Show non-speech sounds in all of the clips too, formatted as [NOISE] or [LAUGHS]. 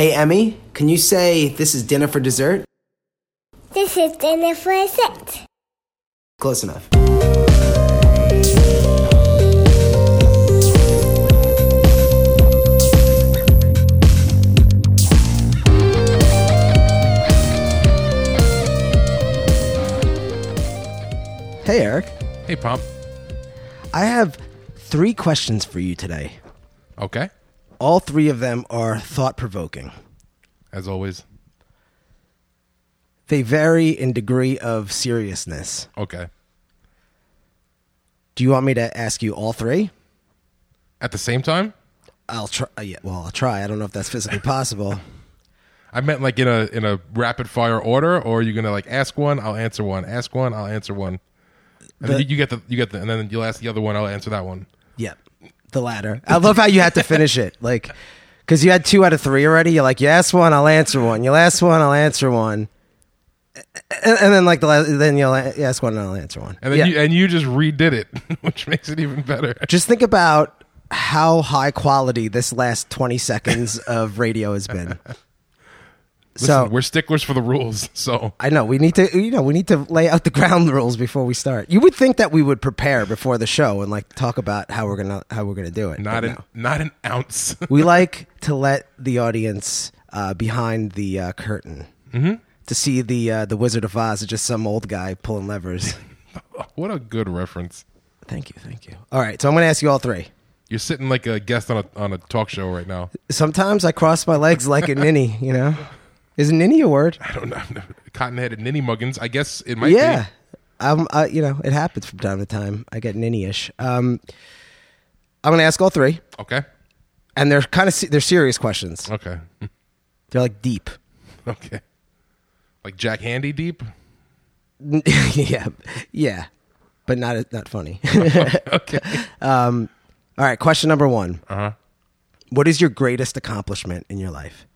Hey, Emmy, can you say this is dinner for dessert? This is dinner for six. Close enough. Hey, Eric. Hey, Pomp. I have three questions for you today. Okay. All three of them are thought provoking. As always. They vary in degree of seriousness. Okay. Do you want me to ask you all three? At the same time, I'll try. uh, Yeah, well, I'll try. I don't know if that's physically possible. [LAUGHS] I meant like in a in a rapid fire order, or are you gonna like ask one, I'll answer one, ask one, I'll answer one, and then you, you get the you get the, and then you'll ask the other one, I'll answer that one. Yep, the latter. I love how you had to finish it, like, because you had two out of three already. You're like, you ask one, I'll answer one. You ask one, I'll answer one. And, and then like the last, then you'll a- ask one, and I'll answer one. And then Yeah. you and you just redid it, [LAUGHS] which makes it even better. Just think about how high quality this last 20 seconds of radio has been. [LAUGHS] Listen, so we're sticklers for the rules, [LAUGHS] so I know we need to, you know, we need to lay out the ground [LAUGHS] rules before we start. You would think that we would prepare before the show and like talk about how we're gonna how we're gonna do it. not an no. not an ounce. [LAUGHS] we like to let the audience uh, behind the uh, curtain Mm-hmm. to see the uh, the Wizard of Oz, is just some old guy pulling levers. what a good reference. thank you, thank you. All right, so I'm gonna ask you all three. You're sitting like a guest on a on a talk show right now. Sometimes I cross my legs like a ninny. You know, is ninny a word? I don't know, [LAUGHS] cotton headed ninny muggins. I guess it might yeah. be. Um, uh, you know, it happens from time to time. I get ninny-ish. Um, I'm gonna ask all three, Okay. and they're kind of se- they're serious questions. Okay. They're like deep. [LAUGHS] Okay. Like Jack Handey deep. [LAUGHS] yeah, yeah, but not not funny. Okay. um, all right, question number one. Uh huh. What is your greatest accomplishment in your life?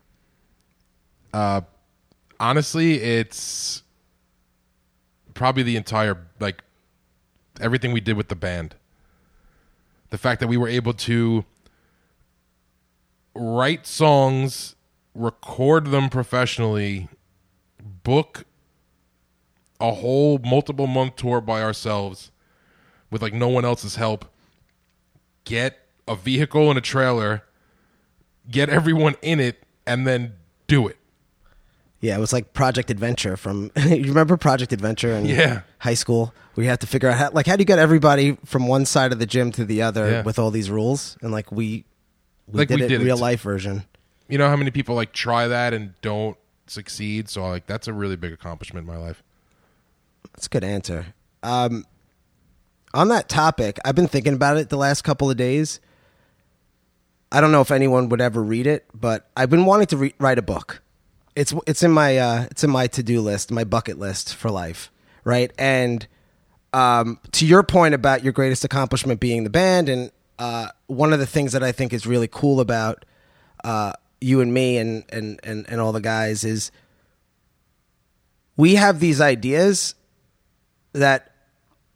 Uh, honestly, it's probably the entire like everything we did with the band. The fact that we were able to write songs, record them professionally, book a whole multiple month tour by ourselves with like no one else's help, get a vehicle and a trailer, get everyone in it, and then do it. Yeah, it was like Project Adventure from. [LAUGHS] you remember Project Adventure in Yeah. high school? We had to figure out how, like, how do you get everybody from one side of the gym to the other Yeah. with all these rules? And like we, we Like did we it did it. real life version. you know how many people like try that and don't succeed so like that's a really big accomplishment in my life That's a good answer. Um, on that topic, I've been thinking about it the last couple of days. I don't know if anyone would ever read it, but I've been wanting to re- write a book. It's it's in my uh, it's in my to do list, my bucket list for life, right? And um, to your point about your greatest accomplishment being the band, and uh, one of the things that I think is really cool about uh, you and me and, and and and all the guys is we have these ideas that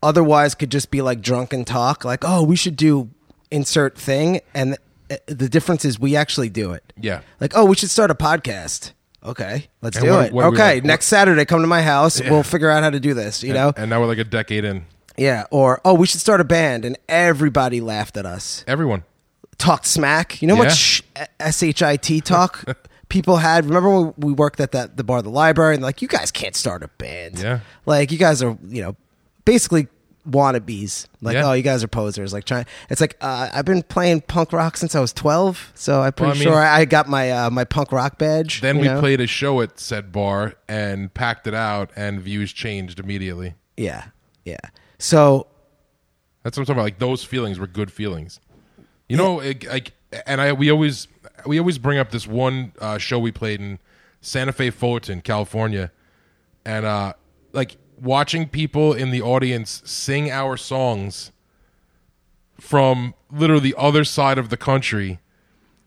otherwise could just be like drunken talk, like, oh, we should do insert thing. And the difference is we actually do it. Yeah. Like, oh, we should start a podcast. Okay, let's And do what- it. what are we okay, next Saturday, come to my house. We'll figure out how to do this, you know? and now we're like a decade in Yeah. Or, oh, we should start a band. And everybody laughed at us. everyone Talked smack. You know Yeah. what sh- S-H-I-T talk [LAUGHS] people had? Remember when we worked at that the bar of the library and like, you guys can't start a band. Yeah. Like, you guys are, you know, basically wannabes. Like, Yeah. oh, you guys are posers. Like, trying. It's like uh, I've been playing punk rock since I was twelve, so I'm pretty Well, I mean- sure I got my uh, my punk rock badge. then you we know? played a show at said bar and packed it out and views changed immediately Yeah, yeah. So that's what i'm talking about like those feelings were good feelings you know it, like and i we always we always bring up this one uh, show we played in santa fe fullerton california and uh like watching people in the audience sing our songs from literally the other side of the country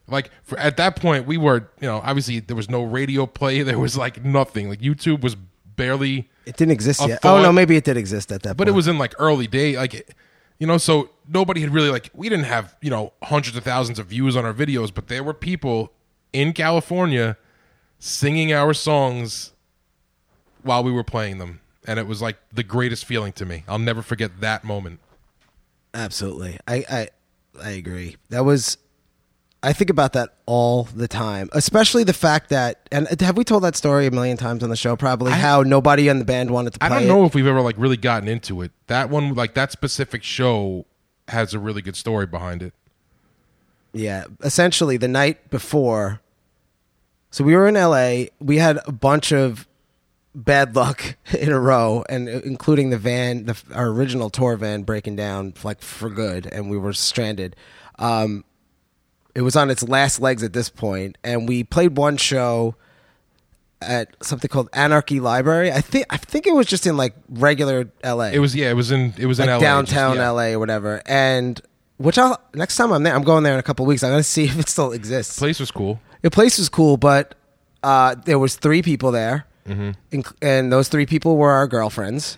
like for, at that point we were you know obviously there was no radio play [LAUGHS] there was like nothing like youtube was barely it didn't exist yet. Oh no, maybe it did exist at that. but point. it was in like early day like you know so nobody had really like we didn't have you know hundreds of thousands of views on our videos but there were people in California singing our songs while we were playing them. And it was like the greatest feeling to me. I'll never forget that moment. Absolutely. I, I I agree. That was I think about that all the time, especially the fact that and have we told that story a million times on the show probably I- how nobody in the band wanted to play I don't it. know if we've ever like really gotten into it. That one, like that specific show, has a really good story behind it. Yeah, essentially the night before. So we were in LA. We had a bunch of bad luck [LAUGHS] in a row, and uh, including the van, the, our original tour van breaking down like for good, and we were stranded. Um, it was on its last legs at this point, and we played one show at something called Anarchy Library. I think I think it was just in like regular LA It was yeah, it was in it was in like LA, downtown just- yeah. LA or whatever. And which I'll next time I'm there, I'm going there in a couple of weeks. I'm gonna [LAUGHS] see if it still exists. The Place was cool. The place was cool, but uh, there was three people there. Inc- and those three people were our girlfriends.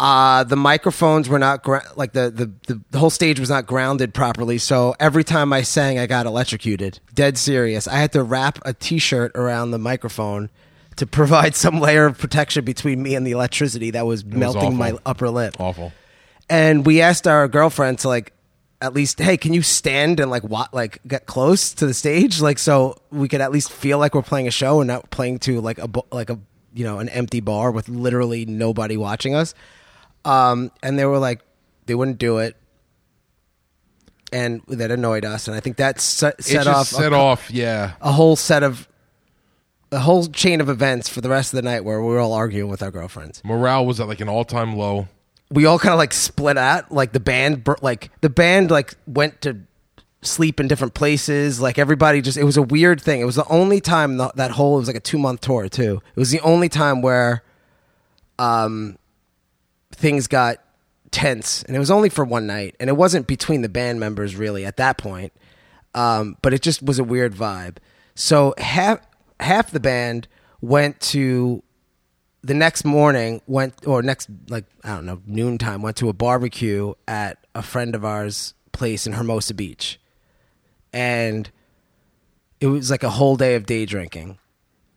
Uh, the microphones were not gra- like the, the, the whole stage was not grounded properly. So every time I sang, I got electrocuted. Dead serious. I had to wrap a T-shirt around the microphone to provide [LAUGHS] some layer of protection between me and the electricity that was melting my awful. upper lip Awful. and we asked our girlfriend to like at least hey can you stand and like what like get close to the stage? Like so we could at least feel like we're playing a show and not playing to like a like a you know an empty bar with literally nobody watching us. Um and they were like they wouldn't do it. And that annoyed us. And i think that set, set off set a, off. Yeah, a whole set of a whole chain of events for the rest of the night where we were all arguing with our girlfriends. Morale was at like an all time low. We all kind of like split out like the band like the band like went to sleep in different places like everybody just it was a weird thing. It was the only time the, that whole it was like a two month tour too. It was the only time where um things got tense and it was only for one night and it wasn't between the band members really at that point um but it just was a weird vibe. So half half the band went to the next morning went or next like I don't know noontime went to a barbecue at a friend of ours place in Hermosa Beach, and it was like a whole day of day drinking.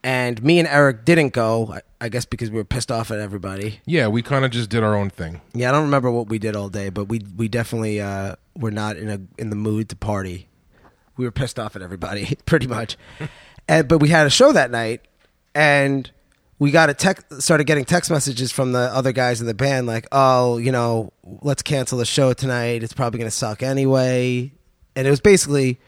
And me and Eric didn't go, I- I guess because we were pissed off at everybody. Yeah, we kind of just did our own thing. Yeah, I don't remember what we did all day, but we we definitely uh, were not in a in the mood to party. We were pissed off at everybody, [LAUGHS] pretty much. [LAUGHS] and, but we had a show that night, and we got a text started getting text messages from the other guys in the band, like, "Oh, you know, let's cancel the show tonight. It's probably going to suck anyway." And it was basically,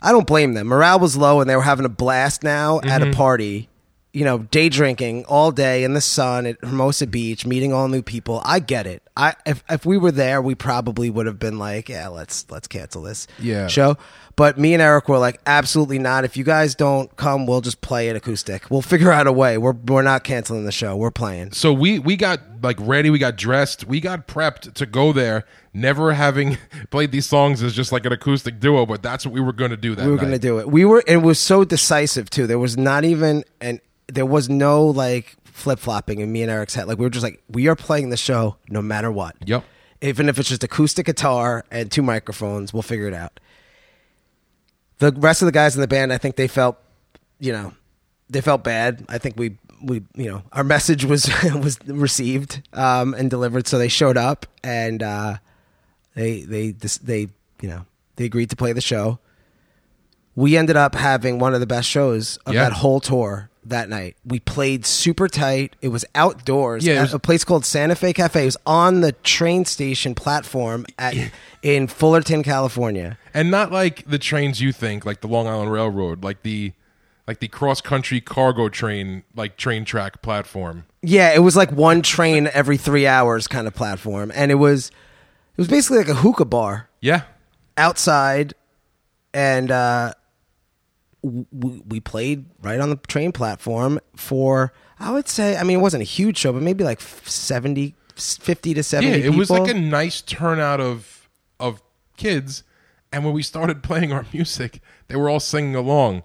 I don't blame them. Morale was low, and they were having a blast now at Mm-hmm. a party. You know, day drinking all day in the sun at Hermosa Beach, meeting all new people. I get it. I if if we were there, we probably would have been like, yeah, let's let's cancel this Yeah. show. But me and Eric were like, absolutely not. If you guys don't come, we'll just play it acoustic. We'll figure out a way. We're we're not canceling the show. We're playing. So we we got like ready, we got dressed, we got prepped to go there, never having [LAUGHS] played these songs as just like an acoustic duo, but that's what we were going to do that we were going to do it. We were. It was so decisive too. There was not even and there was no like flip flopping in me and Eric's head. Like we were just like, we are playing the show no matter what. Yep. Even if it's just acoustic guitar and two microphones, we'll figure it out. The rest of the guys in the band, I think they felt, you know, they felt bad. I think we we you know our message was [LAUGHS] was received um, and delivered, so they showed up and uh, they they they you know they agreed to play the show. We ended up having one of the best shows of Yeah. that whole tour that night. We played super tight. It was outdoors Yeah, at was- a place called Santa Fe Cafe. It was on the train station platform at [LAUGHS] in Fullerton, California. and not like the trains you think, like the Long Island Railroad, like the like the cross country cargo train, like train track platform. Yeah, it was like one train every three hours kind of platform, and it was it was basically like a hookah bar Yeah, outside, and uh, we, we played right on the train platform for I would say I mean it wasn't a huge show, but maybe like 70, 50 to yeah. seventy. It was like a nice turnout of of kids, and when we started [LAUGHS] playing our music, they were all singing along,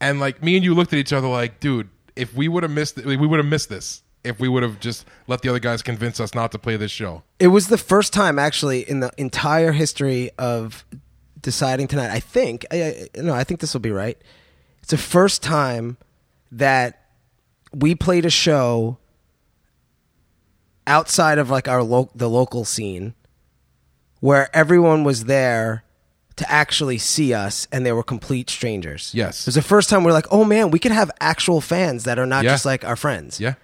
and like me and you looked at each other like, dude, if we would have missed it, we would have missed this. If we would have just let the other guys convince us not to play this show. It was the first time, actually, in the entire history of deciding tonight. I think, I, I, no, I think this will be right. It's the first time that we played a show outside of like our lo- the local scene where everyone was there to actually see us and they were complete strangers. Yes. It was the first time we are like, "Oh man, we could have actual fans that are not Yeah. just like our friends." Yeah.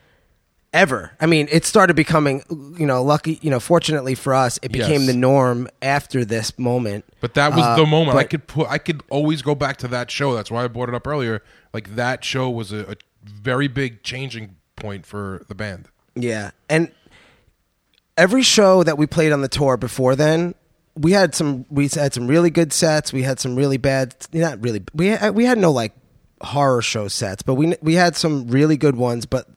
Ever. I mean, it started becoming, you know, lucky, you know, fortunately for us, it became Yes. the norm after this moment. But that was Uh, the moment I but- could put. I could always go back to that show. That's why I brought it up earlier. Like that show was a, a very big changing point for the band. Yeah, and every show that we played on the tour before then, we had some we had some really good sets. We had some really bad, not really. We had, we had no like horror show sets, but we we had some really good ones. But but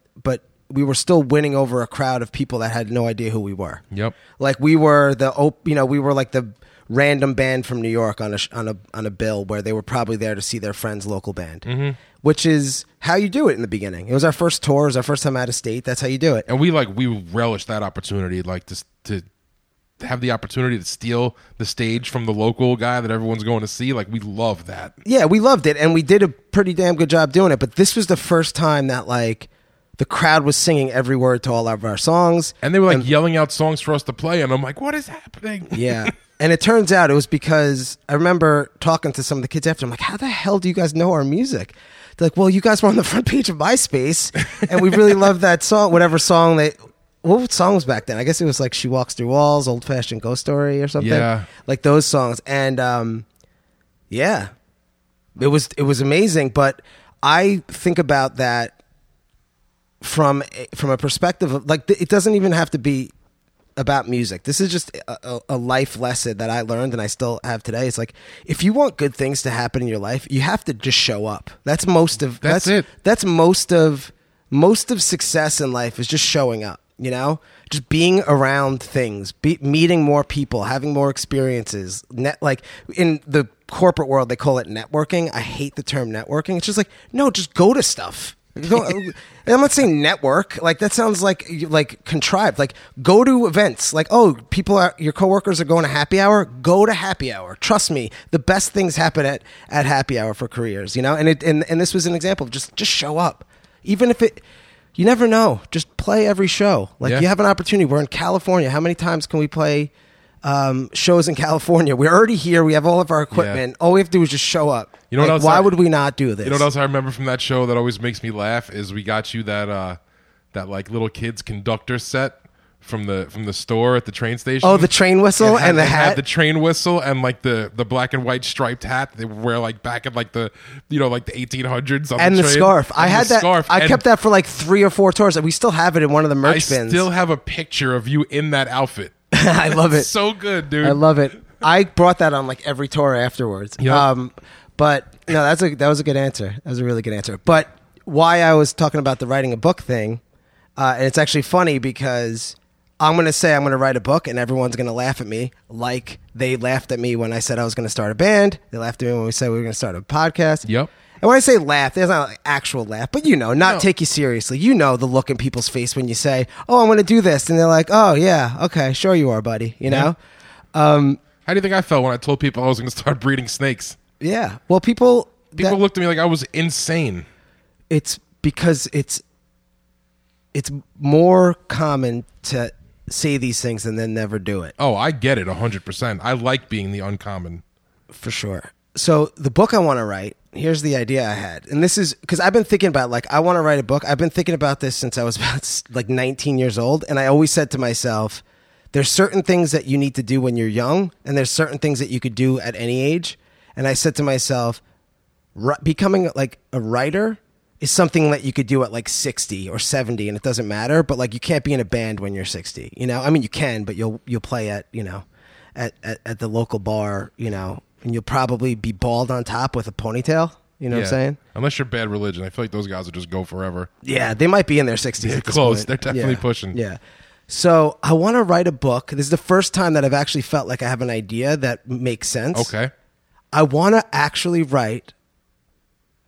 we were still winning over a crowd of people that had no idea who we were. Yep. Like we were the op- you know we were like the random band from New York on a sh- on a on a bill where they were probably there to see their friend's local band, mm-hmm. which is how you do it in the beginning. It was our first tour, it was our first time out of state. That's how you do it. and we like we relished that opportunity like to to have the opportunity to steal the stage from the local guy that everyone's going to see like we love that Yeah, we loved it, and we did a pretty damn good job doing it. But this was the first time that like the crowd was singing every word to all of our songs, and they were like yelling out songs for us to play and i'm like what is happening Yeah. [LAUGHS] And it turns out it was because I remember talking to some of the kids after. I'm like, how the hell do you guys know our music? They're like, well, you guys were on the front page of MySpace, and we really loved that song, whatever song they. What songs back then? I guess it was like "She Walks Through Walls," "Old Fashioned Ghost Story" or something. Yeah. like those songs. And um, yeah, it was it was amazing. But I think about that from a- from a perspective of like it doesn't even have to be about music. This is just a, a, a life lesson that I learned and I still have today. It's like if you want good things to happen in your life, you have to just show up. That's most of That's that's, it. That's most of most of success in life is just showing up. You know, just being around things, be, meeting more people, having more experiences. Net like in the corporate world, they call it networking. I hate the term networking. It's just like no, just go to stuff. I'm not saying network. Like that sounds like like contrived. Like go to events. Like oh, people are your coworkers are going to happy hour. Go to happy hour. Trust me, the best things happen at at happy hour for careers. You know, and it and, and this was an example just just show up, even if it. You never know. Just play every show. Like Yeah. you have an opportunity. We're in California. How many times can we play um, shows in California? We're already here. We have all of our equipment. All we have to do is just show up. You know what else Why I- would we not do this? You know what else I remember from that show that always makes me laugh is we got you that uh that like little kids conductor set from the from the store at the train station. Oh, the train whistle It had- and the hat? the train whistle and like the the black and white striped hat they wear like back in like the you know like the 1800s on and the train. scarf. I had the that. Scarf. I And kept that for like three or four tours. and We still have it in one of the I merch bins. still have a picture of you in that outfit. [LAUGHS] I love it. so good, dude. I love it. I brought that on like every tour afterwards. Yep. Um, but no, that's a that was a good answer. That was a really good answer. But why I was talking about the writing a book thing, uh, and it's actually funny because I'm going to say I'm going to write a book, and everyone's going to laugh at me like they laughed at me when I said I was going to start a band. They laughed at me when we said we were going to start a podcast. Yep. And when I say laugh, there's not like actual laugh, but you know, not No. take you seriously. You know the look in people's face when you say, "Oh, I'm going to do this," and they're like, "Oh, yeah, okay, sure you are, buddy." You know. Um, How do you think I felt when I told people I was going to start breeding snakes? Yeah. Well, people. People that- looked at me like I was insane. it's because it's it's more common to say these things and then never do it Oh, I get it 100%. I like being the uncommon. for sure. So the book I want to write. Here's the idea I had, and this is because I've been thinking about like I want to write a book. I've been thinking about this since I was [LAUGHS] about like 19 years old, and I always said to myself, "There's certain things that you need to do when you're young, and there's certain things that you could do at any age." And I said to myself, becoming like a writer is something that you could do at like 60 or 70 and it doesn't matter but like you can't be in a band when you're 60 you know i mean you can but you'll you'll play at you know at at, at the local bar you know and you'll probably be bald on top with a ponytail you know what i'm saying Unless you're bad religion. I feel like those guys will just go forever. yeah they might be in their 60s They're at this close. point. They're definitely Yeah. pushing. yeah so i want to write a book this is the first time that i've actually felt like i have an idea that makes sense Okay. I want to actually write,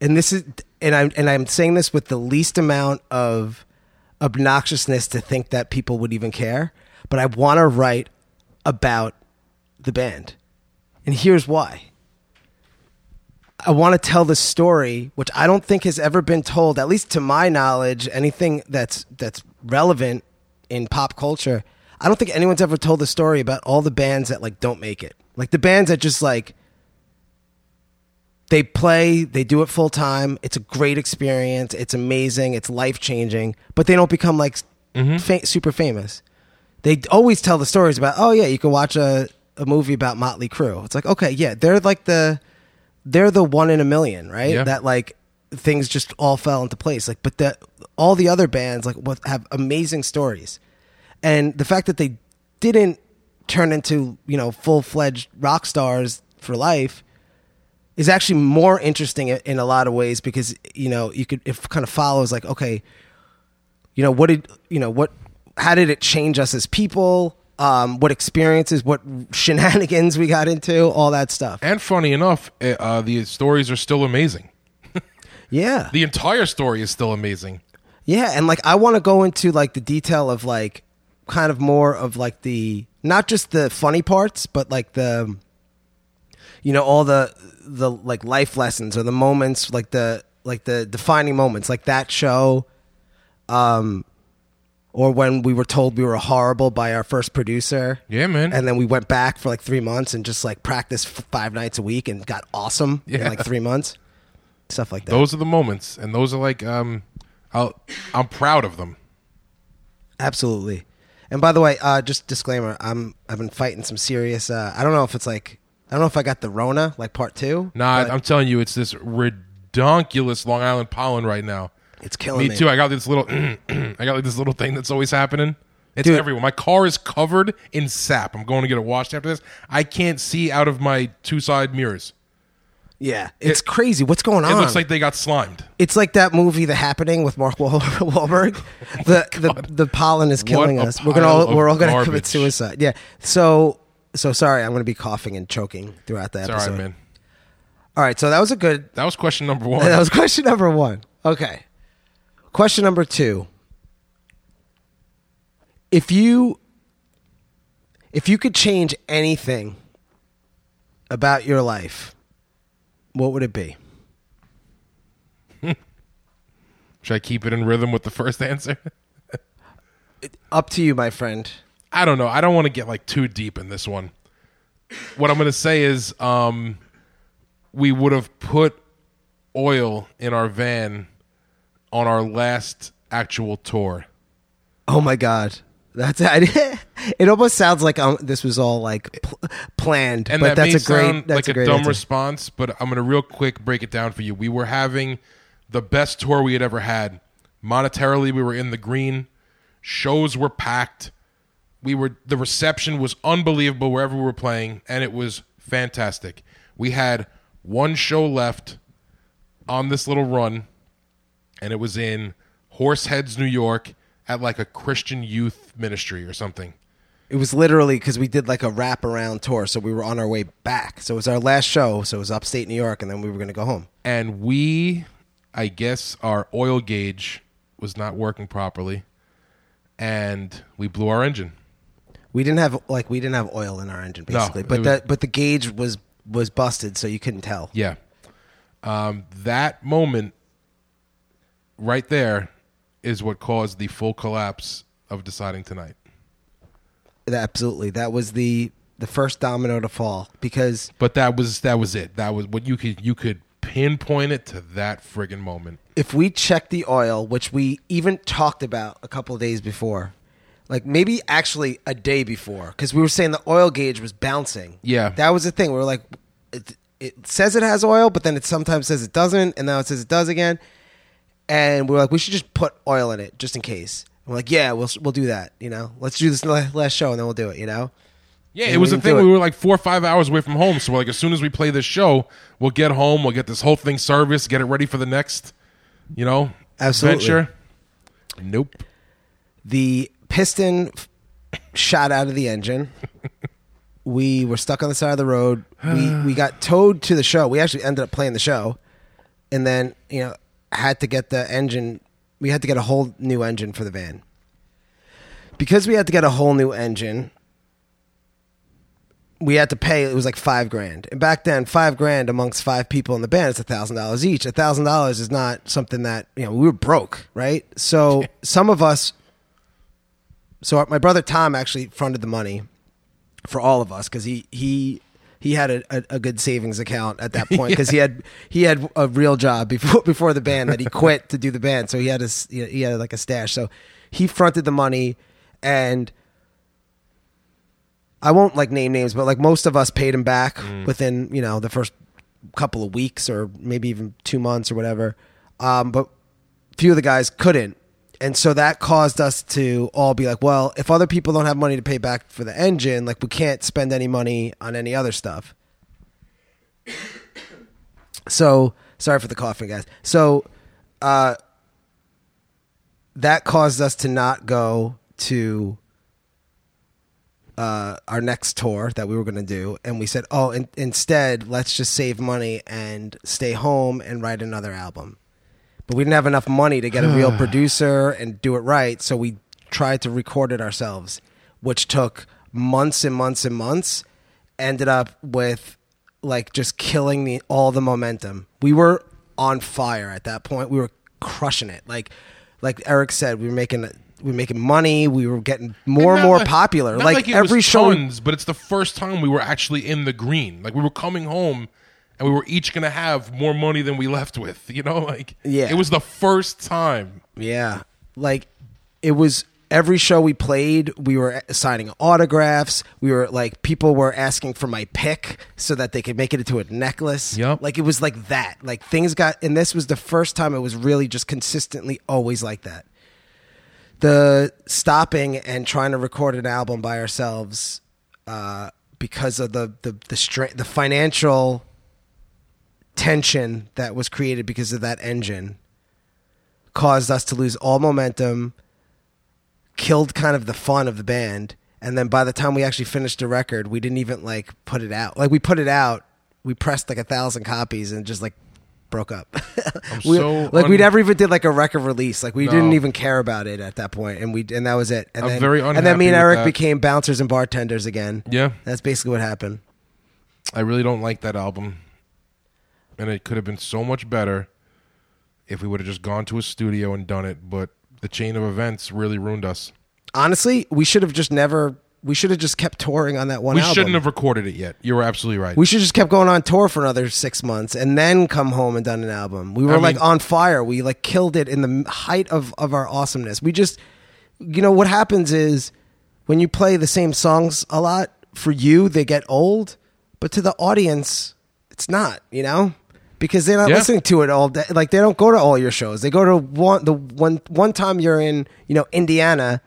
and this is, and I'm and I'm saying this with the least amount of obnoxiousness to think that people would even care, but I want to write about the band, and here's why. I want to tell the story, which I don't think has ever been told, at least to my knowledge, anything that's that's relevant in pop culture. I don't think anyone's ever told the story about all the bands that like don't make it. Like the bands that just like they play, they do it full time. It's a great experience. It's amazing. It's life changing, but they don't become like mm-hmm. fa- super famous. They always tell the stories about, oh yeah, you can watch a, a movie about Motley Crue. It's like, okay, yeah, they're like the they're the one in a million, right? Yeah. That like things just all fell into place. Like, but the all the other bands like what have amazing stories, and the fact that they didn't turn into you know full fledged rock stars for life is actually more interesting in- in a lot of ways because you know you could it kind of follows like okay you know what did you know what how did it change us as people um what experiences what shenanigans we got into all that stuff And funny enough, uh, uh, the stories are still amazing. [LAUGHS] yeah The entire story is still amazing. yeah and like i want to go into like the detail of like kind of more of like the not just the funny parts but like the you know all the the like life lessons or the moments like the like the defining moments like that show um or when we were told we were horrible by our first producer Yeah, man. and then we went back for like three months and just like practiced five nights a week and got awesome in like three months stuff like that those are the moments, and those are like um, I'll, I'm proud of them. Absolutely. And by the way, uh, just disclaimer: I'm I've been fighting some serious. Uh, I don't know if it's like I don't know if I got the Rona like part two. Nah, I'm telling you, it's this redonkulous Long Island pollen right now. It's killing Me me. too. I got this little, [CLEARS THROAT] I got like this little thing that's always happening. It's Dude. everywhere. My car is covered in sap. I'm going to get it washed after this. I can't see out of my two side mirrors. Yeah, it's crazy. What's going on? It looks like they got slimed. it's like that movie, The Happening, with Mark Wahl- [LAUGHS] Wahlberg. Oh, the, the the pollen is killing What us. We're gonna all, we're all gonna commit suicide. Yeah. So so sorry. I'm gonna be coughing and choking throughout the It's episode. all right, man. All right. So that was a good That was question number [LAUGHS] one. That was question number one. Okay. Question number two. If you if you could change anything about your life, what would it be? [LAUGHS] Should I keep it in rhythm with the first answer? [LAUGHS] Up to you, my friend. I don't know. I don't want to get like too deep in this one. What I'm going to say is, um, we would have put oil in our van on our last actual tour. Oh my god. That's [LAUGHS] it. Almost sounds like um, this was all like pl- planned, And but that that's may a great that's like a great dumb answer. response, but I'm going to real quick break it down for you. We were having the best tour we had ever had. Monetarily, we were in the green. Shows were packed. We were the reception was unbelievable wherever we were playing, and it was fantastic. We had one show left on this little run, and it was in Horseheads, New York, at like a Christian youth ministry or something. It was literally because we did like a wraparound tour, so we were on our way back. So it was our last show, so it was upstate New York, and then we were going to go home. and we i guess our oil gauge was not working properly and we blew our engine We didn't have like we didn't have oil in our engine basically, but was- the but the gauge was was busted, so you couldn't tell. yeah um, that moment right there is what caused the full collapse of deciding tonight Absolutely, that was the the first domino to fall because but that was that was it that was what you could you could pinpoint it to that friggin moment if we checked the oil, which we even talked about a couple of days before, like maybe actually a day before, because we were saying the oil gauge was bouncing. Yeah. that was the thing. We were like, it, it says it has oil, but then it sometimes says it doesn't, and now it says it does again. And we were like, we should just put oil in it just in case. And we're like, yeah, we'll we'll do that. You know, let's do this last show, and then we'll do it. You know. Yeah, And it was the thing. We were like four or five hours away from home, so we're like, as soon as we play this show, we'll get home, we'll get this whole thing serviced, get it ready for the next, you know, Absolutely. adventure. Nope. the piston f- shot out of the engine. [LAUGHS] we were stuck on the side of the road. We we [SIGHS] got towed to the show. We actually ended up playing the show, and then you know had to get the engine. We had to get a whole new engine for the van. Because we had to get a whole new engine, we had to pay. It was like five grand, and back then, five grand amongst five people in the band is a thousand dollars each. A thousand dollars is not something that you know we were broke, right? So [LAUGHS] some of us. So my brother Tom actually fronted the money for all of us because he he he had a, a, a good savings account at that [LAUGHS] point because he had he had a real job before [LAUGHS] before the band that he [LAUGHS] quit to do the band. So he had a he had like a stash. So he fronted the money and I won't like name names but like most of us paid him back within you know the first couple of weeks or maybe even two months or whatever. Um, but few of the guys couldn't. And so that caused us to all be like, well, if other people don't have money to pay back for the engine, like we can't spend any money on any other stuff. So sorry for the coughing, guys. So uh, that caused us to not go to uh, our next tour that we were going to do, and we said, "Oh, in- instead, let's just save money and stay home and write another album." But we didn't have enough money to get a real [SIGHS] producer and do it right, so we tried to record it ourselves, which took months and months and months. Ended up with like just killing the all the momentum. We were on fire at that point. We were crushing it. Like like Eric said, we were making we were making money. We were getting more and Not more like- popular. Like, it every show. tons, but it's the first time we were actually in the green. Like we were coming home, and we were each gonna have more money than we left with. You know, [LAUGHS] like Yeah. it was the first time. Yeah. Like it was every show we played, we were signing autographs. We were like people were asking for my pick so that they could make it into a necklace. Yep. Like it was like that. Like things got and this was the first time it was really just consistently always like that. The stopping and trying to record an album by ourselves uh, because of the the the stra- the financial tension that was created because of that engine caused us to lose all momentum, killed kind of the fun of the band, and then by the time we actually finished the record, we didn't even like put it out. Like we put it out, we pressed like a thousand copies and just like broke up. [LAUGHS] we, so like we never even did like a record release. Like we No. didn't even care about it at that point, and we and that was it. And I'm then, very and then me and Eric that. became bouncers and bartenders again. Yeah, That's basically what happened. I really don't like that album, and it could have been so much better if we would have just gone to a studio and done it. But the chain of events really ruined us. Honestly, we should have just never. We should have just kept touring on that one We album. shouldn't have recorded it yet. You were absolutely right. We should have just kept going on tour for another six months and then come home and done an album. We were I like mean- on fire. We like killed it in the height of of our awesomeness. We just, you know, what happens is when you play the same songs a lot for you, they get old, but to the audience, it's not. You know. Because they're not Yeah. listening to it all day. Like they don't go to all your shows. They go to one the one one time you're in, you know, Indiana,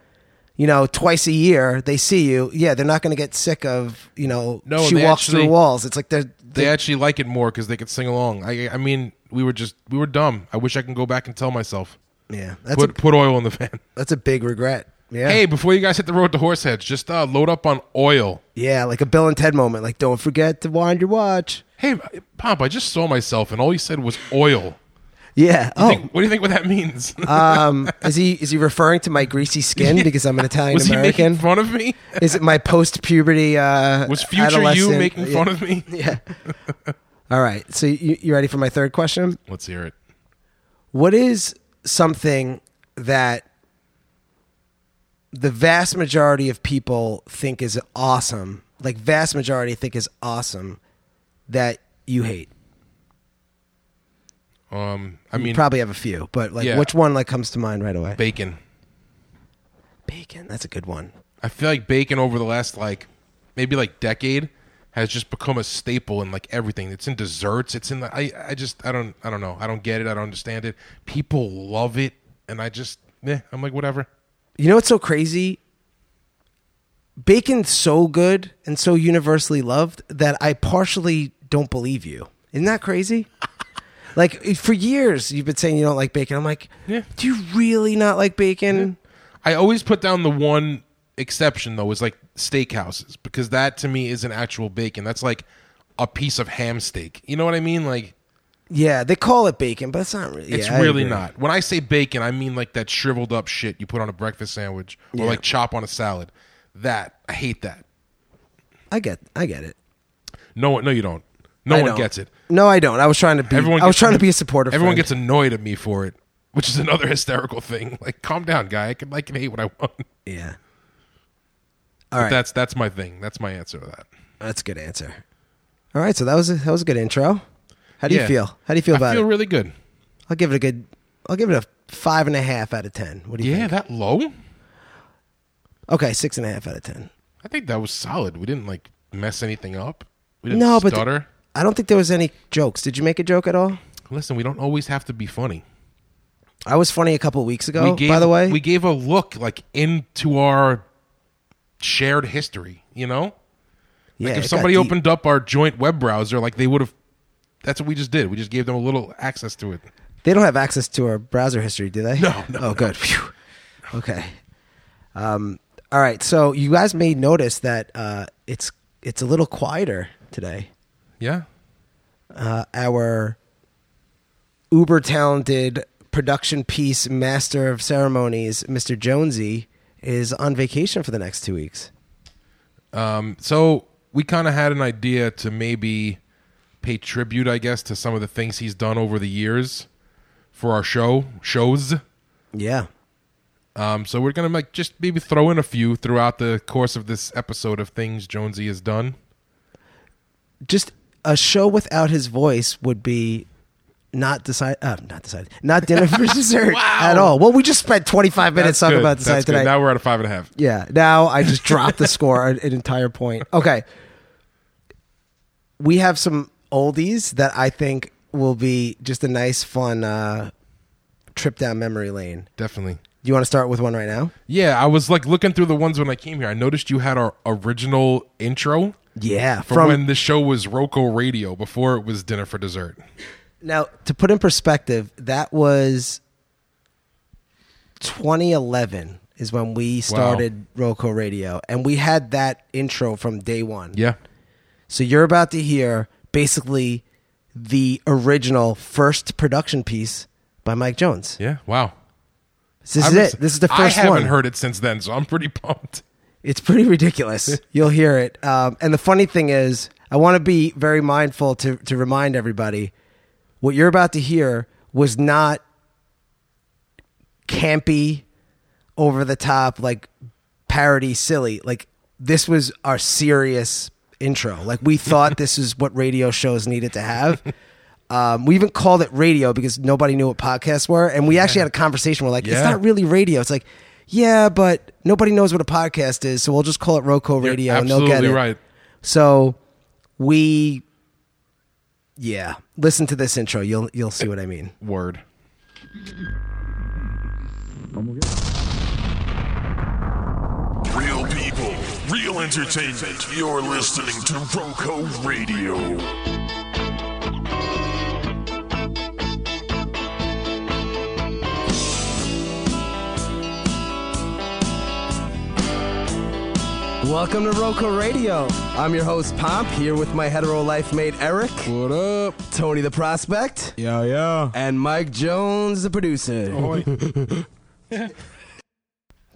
you know, twice a year. They see you. Yeah, they're not going to get sick of, you know, No, she they walks actually- through walls. It's like they're they actually like it more because they could sing along. I, I mean, we were just we were dumb. I wish I can go back and tell myself Yeah, that's put a, put oil in the [LAUGHS] fan. that's a big regret. Yeah, Hey, before you guys hit the road to Horseheads, just uh, load up on oil. yeah, like a Bill and Ted moment. Like, don't forget to wind your watch. Hey, Pomp, I just saw myself, and all he said was oil. Yeah. I Oh, think- what do you think what that means? [LAUGHS] um, is he is he referring to my greasy skin because I'm an [LAUGHS] Italian was he making fun of me? Is it my post puberty? Uh, Was future you making yeah. fun of me? Yeah. [LAUGHS] All right. So you, you ready for my third question? Let's hear it. What is something that the vast majority of people think is awesome, like vast majority think is awesome, that you hate? Um, I You mean, probably have a few, but like, Yeah. which one like comes to mind right away? bacon. Bacon. That's a good one. I feel like bacon over the last like maybe like decade has just become a staple in like everything. It's in desserts. It's in the. I I just I don't I don't know. I don't get it. I don't understand it. People love it, and I just yeah. I'm like whatever. You know what's so crazy? Bacon's so good and so universally loved that I partially don't believe you. Isn't that crazy? [LAUGHS] like for years you've been saying you don't like bacon. I'm like, Yeah. do you really not like bacon? I always put down the one exception though is like steakhouses because that to me is an actual bacon. That's like a piece of ham steak. You know what I mean? Like Yeah, they call it bacon, but it's not really. it's yeah, I really agree. not. When I say bacon, I mean like that shriveled up shit you put on a breakfast sandwich or Yeah. like chop on a salad. That I hate that. I get I get it. No one, no, you don't. No I one don't. gets it. No, I don't. I was trying to be. Everyone I was gets- trying to be a supporter. Everyone gets annoyed at me for it, which is [LAUGHS] another hysterical thing. Like, calm down, guy. I can like and hate what I want. yeah. All But that's that's my thing. That's my answer to that. that's a good answer. All right, so that was a, that was a good intro. How do you feel? How do you feel I about feel it? I feel really good. I'll give it a good. I'll give it a five and a half out of ten. What do you think? Yeah, think? that low. Okay, six and a half out of ten. I think that was solid. We didn't like mess anything up. We didn't No, but stutter. I don't think there was any jokes. Did you make a joke at all? Listen, we don't always have to be funny. I was funny a couple weeks ago. we gave, by the way, we gave a look like into our shared history. You know, like it if somebody opened up our joint web browser, like they would have. That's what we just did. We just gave them a little access to it. They don't have access to our browser history, do they? No, no, Oh, good. Phew. Okay. Um, all right. So you guys may notice that uh, it's it's a little quieter today. Yeah. Uh, our uber talented production piece master of ceremonies, Mr. Jonesy, is on vacation for the next two weeks. Um, so we kind of had an idea to maybe pay tribute, I guess, to some of the things he's done over the years for our show shows. Yeah. Um, so we're gonna like just maybe throw in a few throughout the course of this episode of things Jonesy has done. Just a show without his voice would be not decide uh, not decided not dinner for [LAUGHS] dessert Wow. at all. Well, we just spent 25 minutes That's talking good. about decide tonight. Now we're at a five and a half. Yeah. Now I just dropped the score an, an entire point. [LAUGHS] Okay. We have some oldies that I think will be just a nice, fun uh, trip down memory lane. Definitely. Do you want to start with one right now? Yeah, I was like looking through the ones when I came here. I noticed you had our original intro Yeah. from, when the show was Roco Radio before it was Dinner for Dessert. now, to put in perspective, that was 2011 is when we started Roco Radio, and we had that intro from day one. Yeah. So you're about to hear basically the original first production piece by Mike Jones. Yeah. Wow. This is I'm- it. This is the first one. I haven't one. heard it since then, so I'm pretty pumped. It's pretty ridiculous. [LAUGHS] You'll hear it. Um, and the funny thing is, I want to be very mindful to to remind everybody what you're about to hear was not campy, over the top, like parody, silly. Like this was our serious intro. Like we thought this is what radio shows needed to have. Um, we even called it radio because nobody knew what podcasts were, and we actually had a conversation. We're like, it's Yeah. not really radio. It's like, yeah, but nobody knows what a podcast is, so we'll just call it Roco You're Radio, and they'll get absolutely it. right. So we, yeah, listen to this intro. You'll you'll see what I mean. Word. Entertainment. You're listening to Roco Radio. Welcome to Roco Radio. I'm your host Pomp here with my hetero life mate Eric. What up? Tony the prospect. Yeah, yeah. And Mike Jones the producer. [LAUGHS]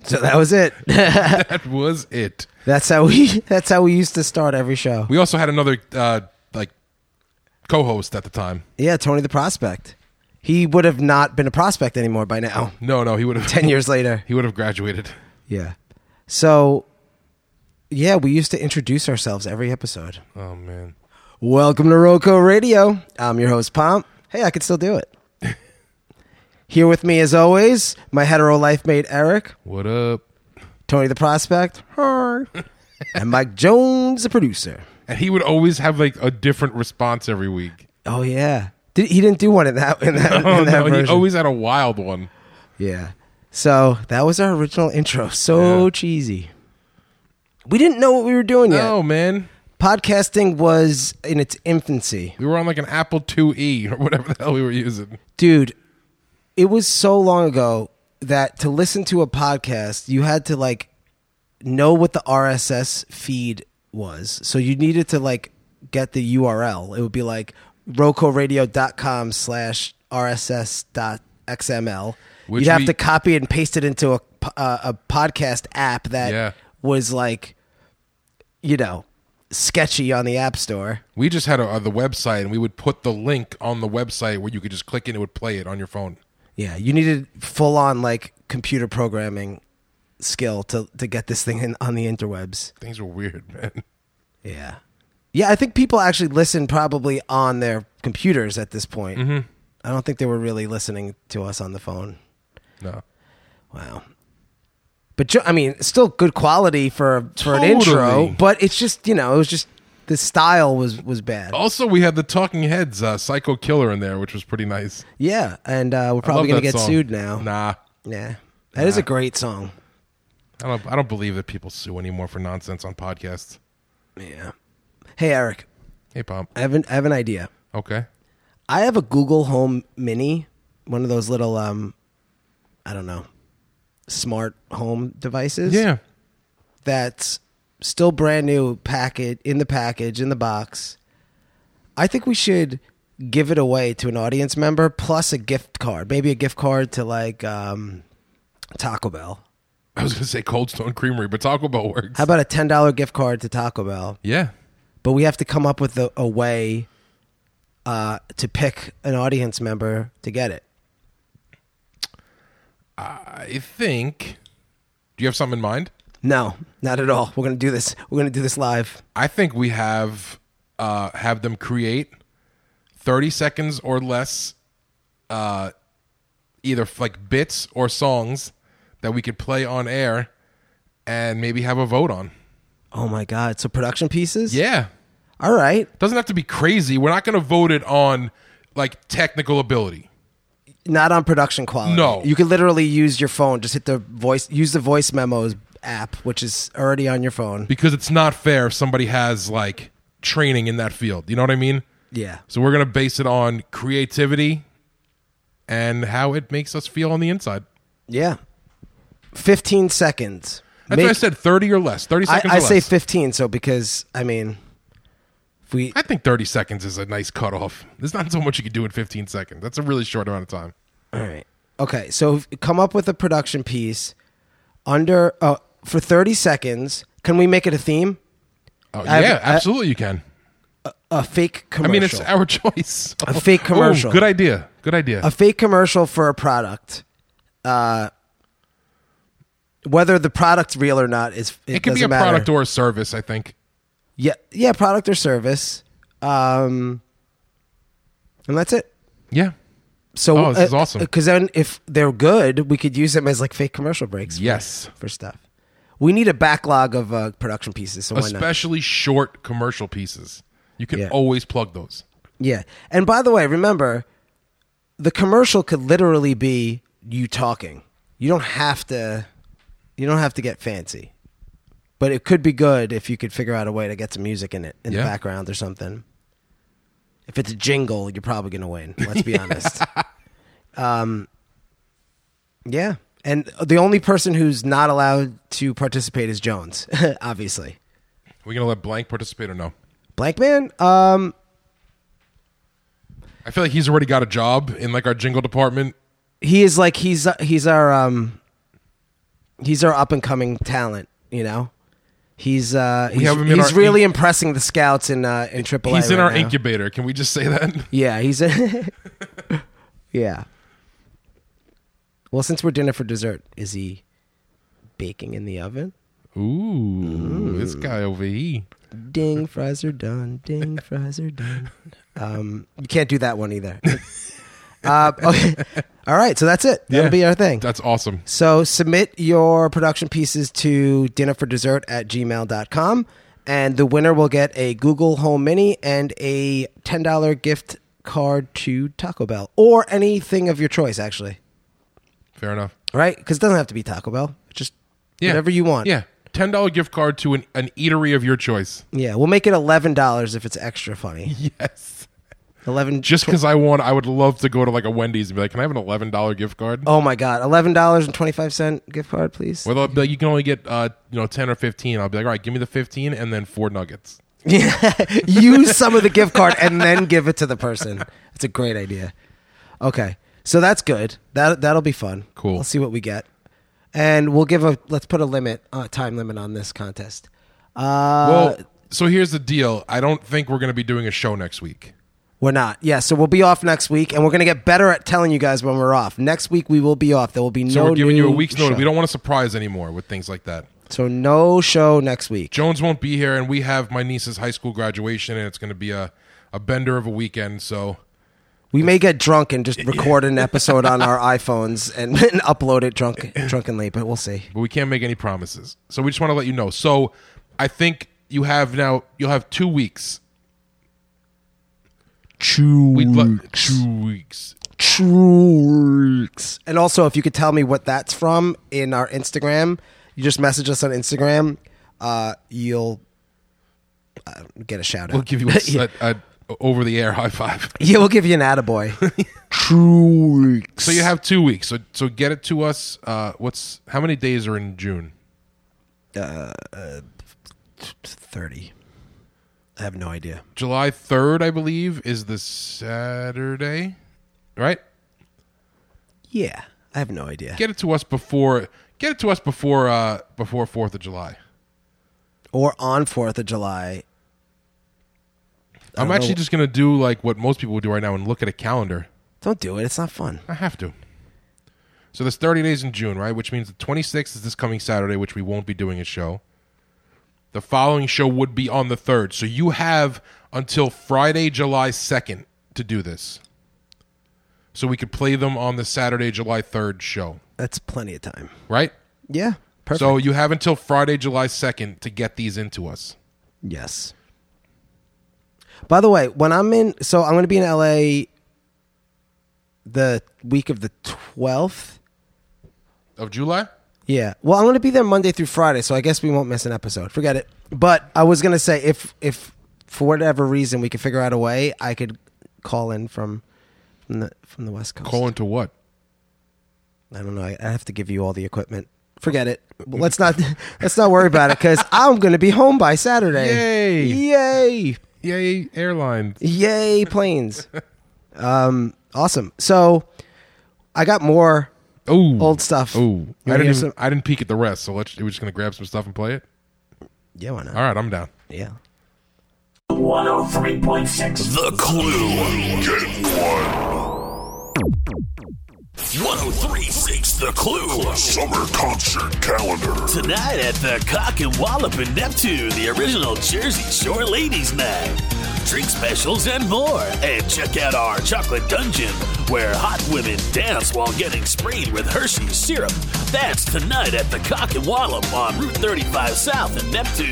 so that was it. [LAUGHS] That was it. that's how we [LAUGHS] that's how we used to start every show. We also had another uh, like co-host at the time. Yeah, Tony the prospect. He would have not been a prospect anymore by now. No, no, he would have [LAUGHS] 10 years later. He would have graduated. Yeah. So yeah, we used to introduce ourselves every episode. Oh man. Welcome to Roco Radio. I'm your host, Pomp. Hey, I can still do it. Here with me, as always, my hetero life mate, Eric, What up? Tony the Prospect, [LAUGHS] and Mike Jones, the producer. And he would always have like a different response every week. Oh, yeah. Did, he didn't do one in that, in that, [LAUGHS] Oh in that no, he version. always had a wild one. yeah. So that was our original intro. So Yeah. cheesy. We didn't know what we were doing yet. No, man. Podcasting was in its infancy. We were on like an Apple IIe or whatever the hell we were using. dude it was so long ago that to listen to a podcast you had to like know what the rss feed was so you needed to like get the url it would be like rocoradio.com slash rss dot xml Which you'd have we- to copy and paste it into a, uh, a podcast app that Yeah. was like you know sketchy on the App Store. We just had a, uh, the website, and we would put the link on the website where you could just click and it would play it on your phone. Yeah, you needed full on like computer programming skill to to get this thing in, on the interwebs. Things were weird, [LAUGHS] man. Yeah. Yeah, I think people actually listen probably on their computers at this point. Mm-hmm. I don't think they were really listening to us on the phone. No. Wow. But I mean, still good quality for for an intro, but it's just, you know, it was just the style was was bad. Also, we had the Talking Heads uh, Psycho Killer in there, which was pretty nice. Yeah, and uh, we're probably going to get song. sued now. Nah. Yeah. that is a great song. I don't. I don't believe that people sue anymore for nonsense on podcasts. Yeah. Hey Eric, Hey, Pomp. I have an, I have an idea. Okay. I have a Google Home Mini, one of those little um I don't know, smart home devices. Yeah. That's still brand new packet in the package in the box. I think we should give it away to an audience member plus a gift card. Maybe a gift card to like um Taco Bell. I was gonna say Cold Stone Creamery, but Taco Bell works. How about a $10 gift card to Taco Bell? yeah. but we have to come up with a, a way uh, to pick an audience member to get it. I think. Do you have something in mind? No, not at all. We're gonna do this. We're gonna do this live. I think we have uh, have them create thirty seconds or less, uh, either like bits or songs that we could play on air, and maybe have a vote on. Oh my god! So production pieces. Yeah, All right. doesn't have to be crazy. We're not going to vote it on like technical ability. Not on production quality. No. You could literally use your phone. Just hit the voice. Use the voice memos app, which is already on your phone. because it's not fair if somebody has like training in that field. You know what I mean? Yeah. So we're to base it on creativity and how it makes us feel on the inside. Yeah. Fifteen seconds. That's Make- why I said 30 or less. 30 I, seconds I or say less. fifteen. So because I mean, if we I think 30 seconds is a nice cutoff. There's not so much you can do in 15 seconds. That's a really short amount of time. All right. Okay. So come up with a production piece under uh, for 30 seconds. Can we make it a theme? Oh, I have- yeah, I- absolutely you can. A fake commercial I commercial. mean, it's our [LAUGHS] choice. A fake Ooh, commercial. good idea. Good idea. a fake commercial for a product. Uh, whether the product's real or not is it, it can be doesn't a matter. product or a service, I think. yeah, yeah, product or service. Um, and that's it. Yeah. So Oh, this is awesome. Because then, if they're good, we could use them as like fake commercial breaks. for- Yes. for stuff. We need a backlog of uh, production pieces. So why not? Especially short commercial pieces. You can Yeah. always plug those. Yeah. And by the way, remember, the commercial could literally be you talking. You don't have to you don't have to get fancy. But it could be good if you could figure out a way to get some music in it in Yeah. the background or something. If it's a jingle, you're probably going to win. Let's be [LAUGHS] honest. Um Yeah. And the only person who's not allowed to participate is Jones, [LAUGHS] obviously. We're going to let Blank participate or no? Blank Man, um I feel like he's already got a job in like our jingle department. he is like he's he's our um he's our up and coming talent you know he's uh he's, have him in he's our really impressing the scouts in uh in triple He's in right our now. incubator. Can we just say that? yeah he's [LAUGHS] [LAUGHS] yeah well since we're dinner for dessert is he baking in the oven Ooh, this guy over here. ding fries are done ding fries are done um you can't do that one either [LAUGHS] uh okay all right so that's it that'll Yeah. be our thing That's awesome. So submit your production pieces to dinnerfordessert at gmail.com and the winner will get a Google Home Mini and a $10 gift card to Taco Bell or anything of your choice, actually. Fair enough. Right? Because it doesn't have to be Taco Bell. Just Yeah. whatever you want. Yeah. Ten dollar gift card to an, an eatery of your choice. Yeah. We'll make it $11 if it's extra funny. [LAUGHS] Yes. 11 [LAUGHS] Just because I want, I would love to go to like a Wendy's and be like, "Can I have an eleven dollar gift card?" Oh my God. $11.25 gift card, please. Well, they'll be like, you can only get uh, you know ten or fifteen. I'll be like, all right, give me the fifteen and then four nuggets. Yeah, [LAUGHS] use some of the gift card and then give it to the person. It's a great idea. Okay, so that's good. That that'll be fun. Cool. We'll see what we get, and we'll give a let's put a limit, uh, time limit on this contest. Uh, Well- So here's the deal. I don't think we're going to be doing a show next week. We're not. Yeah, so we'll be off next week, and we're going to get better at telling you guys when we're off. Next week we will be off. There will be no. So we're giving you a week's notice. We don't want to surprise anymore with things like that. So no show next week. Jones won't be here, and we have my niece's high school graduation, and it's going to be a, a bender of a weekend. So We may get drunk and just record an episode on our iPhones and, [LAUGHS] and upload it drunk drunkenly, but we'll see. but we can't make any promises. So we just want to let you know. So I think you have now. You'll have two weeks. Two We'd lo- two weeks. Trucs. And also, if you could tell me what that's from in our Instagram, you just message us on Instagram. Uh, you'll uh, get a shout out. We'll give you a, [LAUGHS] a, a over the air [LAUGHS] high five. yeah, we'll give you an attaboy. [LAUGHS] Trucs. So you have two weeks. So so get it to us. Uh, what's how many days are in June? Uh, uh, thirty. I have no idea. July third, I believe, is the Saturday, right? Yeah, I have no idea. Get it to us before. Get it to us before uh, before Fourth of July. or on Fourth of July. I'm actually just gonna do like what most people would do right now and look at a calendar. Don't do it. It's not fun. I have to. So there's 30 days in June, right? Which means the 26th is this coming Saturday, which we won't be doing a show. The following show would be on the 3rd. So you have until Friday, July 2nd to do this. So we could play them on the Saturday, July 3rd show, That's plenty of time. right? Yeah. Perfect. So you have until Friday, July 2nd to get these into us. Yes. By the way, when I'm in, so I'm going to be in LA the week of the 12th. Of July? Yeah. Well, I'm going to be there Monday through Friday, so I guess we won't miss an episode. Forget it. But I was going to say if if for whatever reason we could figure out a way, I could call in from from the from the West Coast. Call into what? I don't know. I, I have to give you all the equipment. Forget it. Let's not [LAUGHS] let's not worry about it because I'm going to be home by Saturday. Yay. Yay! Yay, airlines. Yay, planes. [LAUGHS] um, awesome. So I got more Oh, old stuff. Oh, You I didn't. Even, some- I didn't peek at the rest. So let's. We're just gonna grab some stuff and play it. Yeah, why not? All right, I'm down. Yeah. 103.6 The Clue. Get one. 1036 The Clue. Summer concert calendar. Tonight at the Cock and Wallop in Neptune, the original Jersey Shore Ladies Night. Drink specials and more. And check out our Chocolate Dungeon, where hot women dance while getting sprayed with Hershey's syrup. That's tonight at the Cock and Wallop on Route 35 South in Neptune.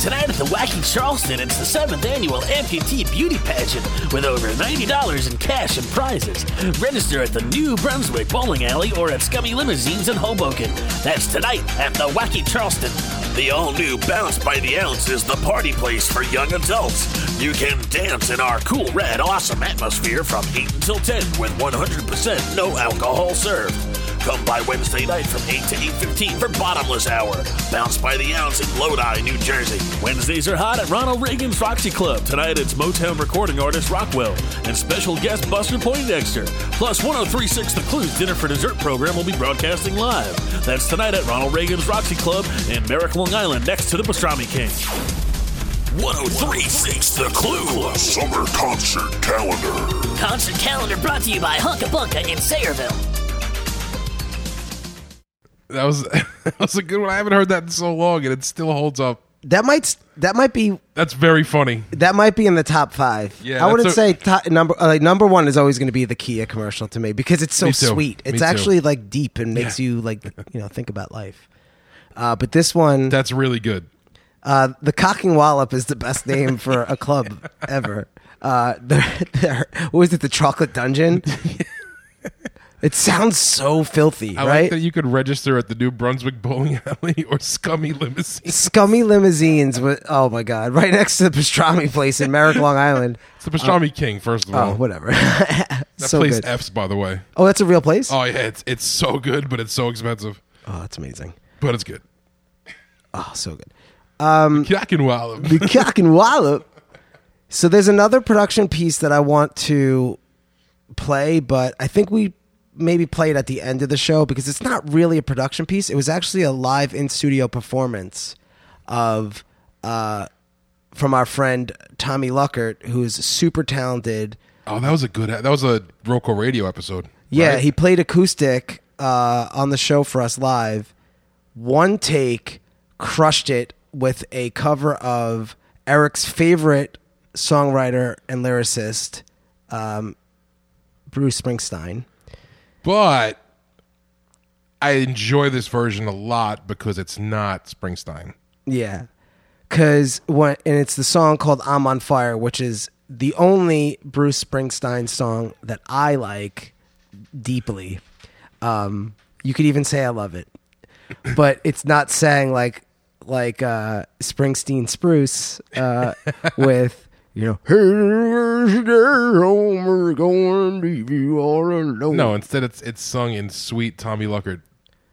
Tonight at the Wacky Charleston, it's the seventh annual amputee beauty pageant with over $90 in cash and prizes. Register at the New Brunswick Bowling Alley or at Scummy Limousines in Hoboken. That's tonight at the Wacky Charleston. The all new Bounce by the Ounce is the party place for young adults. You can dance in our cool, red, awesome atmosphere from 8 until 10 with 100% no alcohol served. Come by Wednesday night from 8 to 8.15 for Bottomless Hour. Bounce by the Ounce in Lodi, New Jersey. Wednesdays are hot at Ronald Reagan's Roxy Club. Tonight it's Motown recording artist Rockwell and special guest Buster Poindexter. Plus 1036 The Clues Dinner for Dessert program will be broadcasting live. That's tonight at Ronald Reagan's Roxy Club in Merrick, Long Island, next to the Pastrami King. 1036 The Clue. Summer concert calendar. Concert calendar brought to you by Hunka Bunka in Sayreville. That was [LAUGHS] that was a good one. I haven't heard that in so long, and it still holds up. That might that might be That's very funny. that might be in the top five. Yeah, I wouldn't a- say top, number uh, like number one is always going to be the Kia commercial to me because it's so Me too. sweet. Me It's too. actually like deep and makes you like you know think about life. Uh, but this one, That's really good. uh, the Cock and Wallop is the best name for a club [LAUGHS] ever. Uh, they're, they're, what was it? The Chocolate Dungeon. [LAUGHS] it sounds so filthy, I right? like that you could register at the New Brunswick Bowling [LAUGHS] Alley or Scummy Limousines. Scummy limousines with oh my god, right next to the pastrami place in Merrick, Long Island. [LAUGHS] It's the Pastrami King, first of all. Oh, whatever. [LAUGHS] that so place good. F's, by the way. Oh, that's a real place. Oh yeah, it's it's so good, but it's so expensive. Oh, that's amazing. But it's good. Oh, so good. Um, Yak and Wallop. The cock and wallop. So there's another production piece that I want to play, but I think we maybe play it at the end of the show because it's not really a production piece. It was actually a live in studio performance of uh, from our friend Tommy Luckert, who's super talented. Oh, that was a good. That was a Roco Radio episode. Yeah, right? he played acoustic uh, on the show for us live. One take, crushed it with a cover of Eric's favorite songwriter and lyricist, um, Bruce Springsteen. But I enjoy this version a lot because it's not Springsteen. Yeah, because what and it's the song called "I'm on Fire," which is the only Bruce Springsteen song that I like deeply. Um, you could even say I love it, but it's not saying like like uh, Springsteen Spruce uh, [LAUGHS] with you know, hey, home, we're going to leave you all alone. No, instead it's it's sung in sweet Tommy Luckert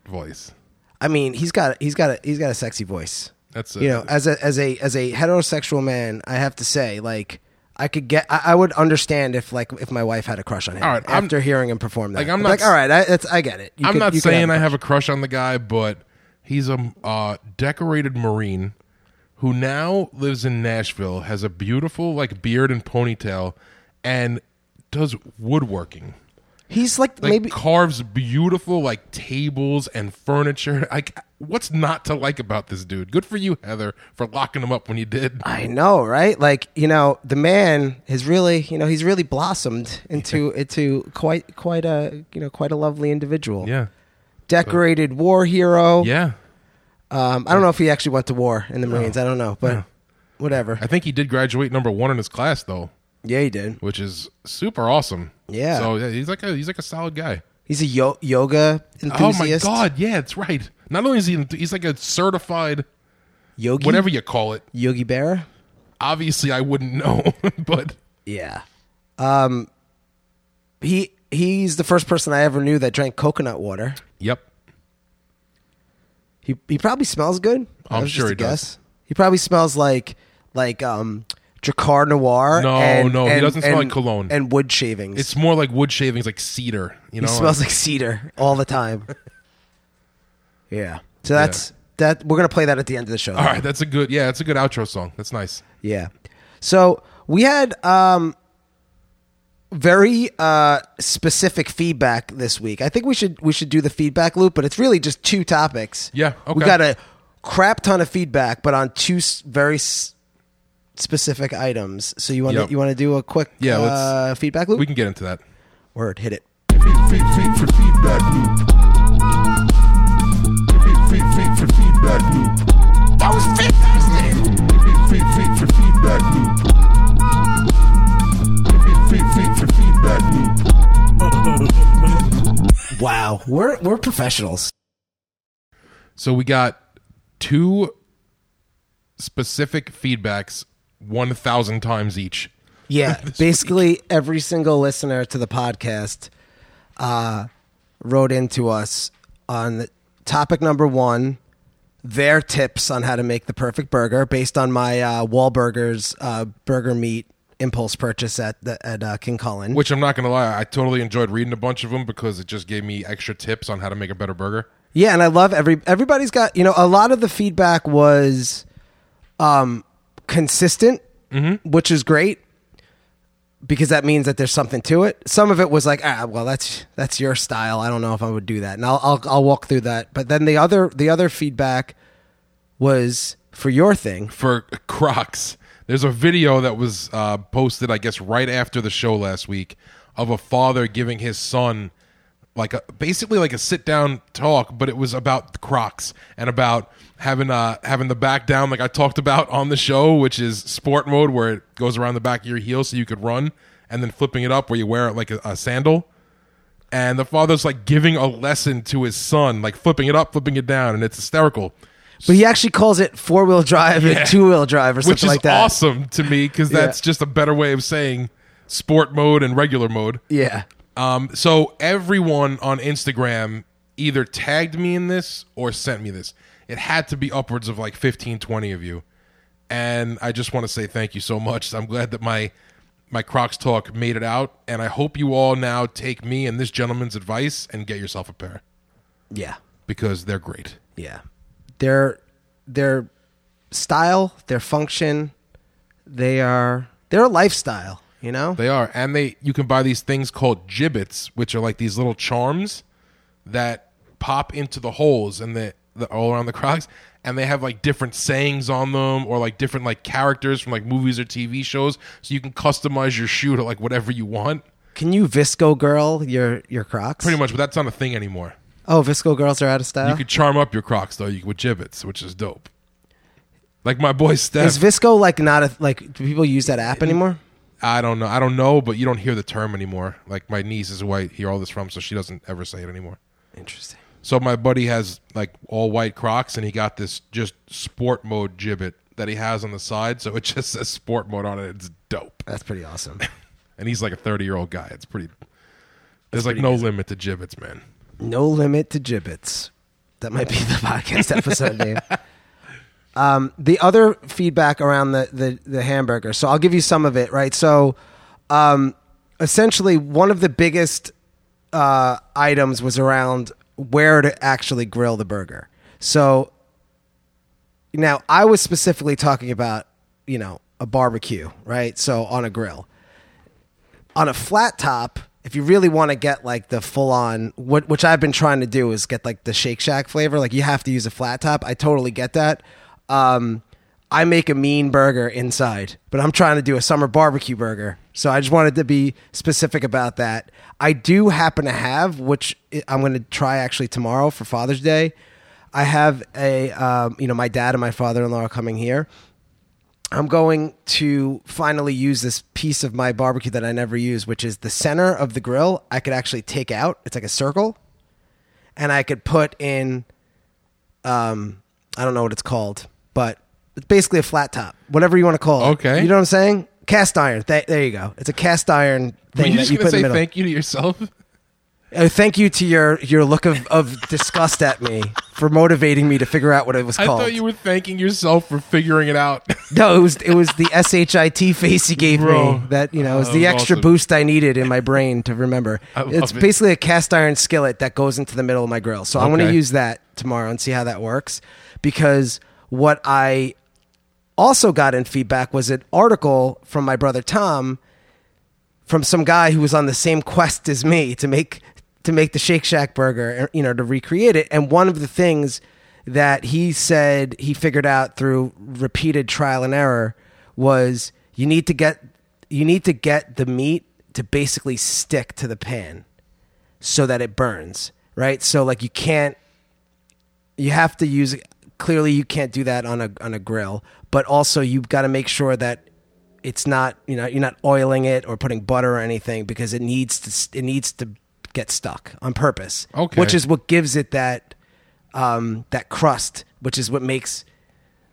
voice. I mean he's got he's got a he's got a sexy voice. That's a, you know, as a as a as a heterosexual man, I have to say, like, I could get, I, I would understand if like if my wife had a crush on him All right, I'm- after hearing him perform that. Like, I'm I'd be not like, s- all right, I, it's, I get it. You I'm could- not you could saying I have a crush on the guy, but he's a uh, decorated Marine who now lives in Nashville, has a beautiful like beard and ponytail, and does woodworking. He's like, Like maybe carves beautiful like tables and furniture. [LAUGHS] Like, what's not to like about this dude? Good for you, Heather, for locking him up when you did. I know, right? Like, you know, the man has really, you know, he's really blossomed into into quite quite a you know quite a lovely individual. Yeah, decorated war hero. yeah. Um, I don't know if he actually went to war in the Marines. I don't know, but whatever. I think he did graduate number one in his class though, Yeah, he did. which is super awesome. Yeah. So yeah, he's like a he's like a solid guy. He's a yo- yoga enthusiast. Oh my god, yeah, it's right. Not only is he he's like a certified yogi, whatever you call it. Yogi Bear. Obviously, I wouldn't know, [LAUGHS] but Yeah. Um he he's the first person I ever knew that drank coconut water. yep. He he probably smells good. I'm sure he does. He probably smells like like um Drakkar Noir. No, and, no, he doesn't smell and- like cologne. And wood shavings. It's more like wood shavings, like cedar. You know, he smells like cedar all the time. [LAUGHS] yeah. So that's that we're gonna play that at the end of the show. All right, that's a good. Yeah, that's a good outro song. That's nice. Yeah. So we had um very uh specific feedback this week. I think we should we should do the feedback loop, but it's really just two topics. Yeah, okay. We got a crap ton of feedback, but on two very s- specific items. So you want to Yep. you want to do a quick Yeah, let's- uh, feedback loop? We can get into that. Word, hit it. feedback loop. feedback loop. That was fantastic. feedback loop. feedback loop. Wow, we're we're professionals. So we got two specific feedbacks, one thousand times each. Yeah, [LAUGHS] basically every single listener to the podcast uh, wrote into us on the topic number one, their tips on how to make the perfect burger based on my uh, Wahlburgers uh, burger meat impulse purchase at the, at uh, King Cullen. Which I'm not gonna lie, I totally enjoyed reading a bunch of them because it just gave me extra tips on how to make a better burger. Yeah, and I love every everybody's got you know a lot of the feedback was um consistent, which is great because that means that there's something to it. Some of it was like, ah, well, that's that's your style. I don't know if I would do that, and I'll I'll, I'll walk through that. But then the other the other feedback was for your thing. for Crocs. There's a video that was uh, posted, I guess, right after the show last week of a father giving his son like a basically like a sit down talk, but it was about Crocs and about having uh having the back down like I talked about on the show, which is sport mode where it goes around the back of your heel so you could run, and then flipping it up where you wear it like a, a sandal. And the father's like giving a lesson to his son, like flipping it up, flipping it down, and it's hysterical. But he actually calls it four wheel drive Yeah. and two wheel drive or something which is like that. awesome to me because that's just a better way of saying sport mode and regular mode. Yeah. Um, so everyone on Instagram either tagged me in this or sent me this. It had to be upwards of like 15, 20 of you. And I just want to say thank you so much. I'm glad that my my Crocs talk made it out, and I hope you all now take me and this gentleman's advice and get yourself a pair Yeah. because they're great. Yeah. Their their style, their function, they are they're a lifestyle. You know, They are, and they you can buy these things called Jibbitz, which are like these little charms that pop into the holes and the, the all around the Crocs, and they have like different sayings on them or like different like characters from like movies or TV shows, so you can customize your shoe to like whatever you want. can you VSCO girl your your Crocs? Pretty much, but that's not a thing anymore. Oh, VSCO girls are out of style. You could charm up your Crocs though, you with Jibbitz, which is dope. Like my boy Steph. Is VSCO like not a like? Do people use that app anymore? I don't know. I don't know, but you don't hear the term anymore. Like my niece is white, hear all this from, so she doesn't ever say it anymore. Interesting. So my buddy has like all white Crocs, and he got this just sport mode Jibbit that he has on the side. So it just says sport mode on it. It's dope, That's pretty awesome. [LAUGHS] and he's like a thirty year old guy. It's pretty. There's like no limit to Jibbitz, man. No limit to Jibbitz. That might be the [LAUGHS] podcast episode name. Um, the other feedback around the, the the hamburger. So I'll give you some of it. Right. So, um, essentially, one of the biggest uh, items was around where to actually grill the burger. So now I was specifically talking about you know a barbecue, right? So on a grill on a flat top, if you really want to get like the full on, what which I've been trying to do is get like the Shake Shack flavor. Like you have to use a flat top. I totally get that. Um, I make a mean burger inside, but I'm trying to do a summer barbecue burger. So I just wanted to be specific about that. I do happen to have, which I'm going to try actually tomorrow for Father's Day. I have a, um, you know, my dad and my father-in-law are coming here. I'm going to finally use this piece of my barbecue that I never use, which is the center of the grill. I could actually take out. It's like a circle, and I could put in. Um, I don't know what it's called, but it's basically a flat top, whatever you want to call it. Okay. you know what I'm saying? Cast iron. Th- there you go. It's a cast iron Were thing you that just you gonna put in say the middle. thank you to yourself? Uh, thank you to your your look of, of disgust at me for motivating me to figure out what it was called. I called. thought you were thanking yourself for figuring it out. [LAUGHS] No, it was it was the shit face you gave Bro. me. That you know, it was the that was extra awesome. boost I needed in my brain to remember. I love It's it. basically a cast iron skillet that goes into the middle of my grill. So I'm going to Okay. use that tomorrow and see how that works. Because what I also got in feedback was an article from my brother Tom from some guy who was on the same quest as me to make to make the Shake Shack burger, uh, you know, to recreate it. And one of the things that he said he figured out through repeated trial and error was you need to get you need to get the meat to basically stick to the pan so that it burns, right? So like you can't you have to use clearly you can't do that on a on a grill, but also you've got to make sure that it's not you know you're not oiling it or putting butter or anything because it needs to it needs to get stuck on purpose. Okay. which is what gives it that um, that crust, which is what makes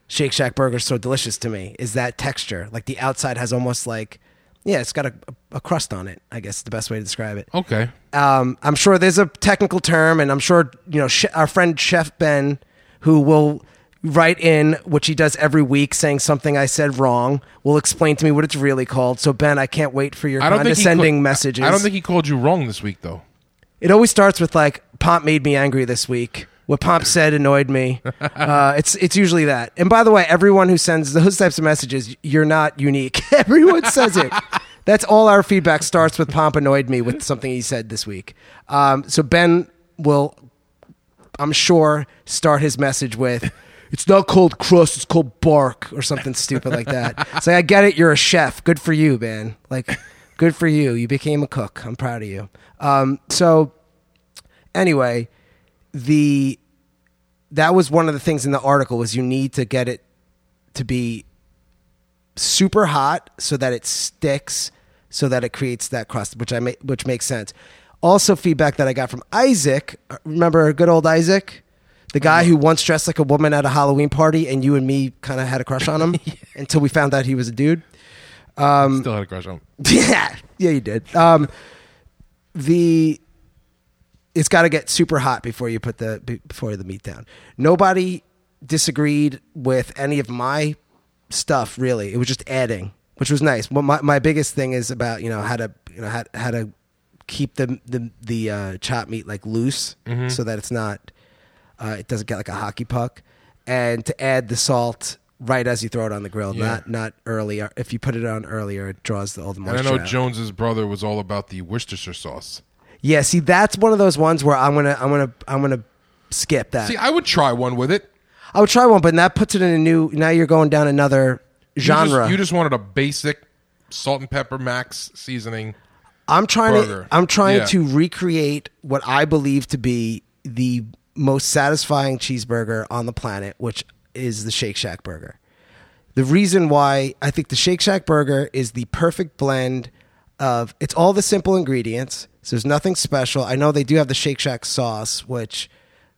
Shake Shack burgers so delicious to me. Is that texture? Like the outside has almost like yeah, it's got a, a crust on it. I guess is the best way to describe it. okay. Um, I'm sure there's a technical term, and I'm sure you know sh- our friend Chef Ben, who will write in, which he does every week, saying something I said wrong, will explain to me what it's really called. So Ben, I can't wait for your I don't think he condescending ca- messages. I don't think he called you wrong this week though. It always starts with like Pomp made me angry this week. What Pomp said annoyed me. [LAUGHS] Uh, it's it's usually that. And by the way, everyone who sends those types of messages, you're not unique. [LAUGHS] everyone says it. That's all our feedback starts with Pomp annoyed me with something he said this week. Um, so Ben will, I'm sure, start his message with. It's not called crust, it's called bark or something stupid like that. It's like I get it, you're a chef. Good for you, man. Like good for you. You became a cook. I'm proud of you. Um, so anyway, the that was one of the things in the article was you need to get it to be super hot so that it sticks so that it creates that crust which I ma- which makes sense. Also feedback that I got from Isaac, remember good old Isaac? The guy who once dressed like a woman at a Halloween party and you and me kind of had a crush on him [LAUGHS] until we found out he was a dude. Um, Still had a crush on. him. [LAUGHS] Yeah, yeah, you did. Um, the it's got to get super hot before you put the before the meat down. Nobody disagreed with any of my stuff really. It was just adding, which was nice. Well, my my biggest thing is about you know how to you know how, how to keep the the the uh, chopped meat like loose so that it's not uh, it doesn't get like a hockey puck, and to add the salt right as you throw it on the grill, Yeah. not not earlier. If you put it on earlier, it draws the, all the And. I know out. Jones's brother was all about the Worcestershire sauce. Yeah, see, that's one of those ones where I'm gonna I'm gonna I'm gonna skip that. See, I would try one with it. I would try one, but that puts it in a new. Now you're going down another You genre. just, you just wanted a basic salt and pepper max seasoning. I'm trying burger. to I'm trying Yeah. to recreate what I believe to be the most satisfying cheeseburger on the planet, which is the Shake Shack burger. The reason why I think the Shake Shack burger is the perfect blend of it's all the simple ingredients. So there's nothing special. I know they do have the Shake Shack sauce, which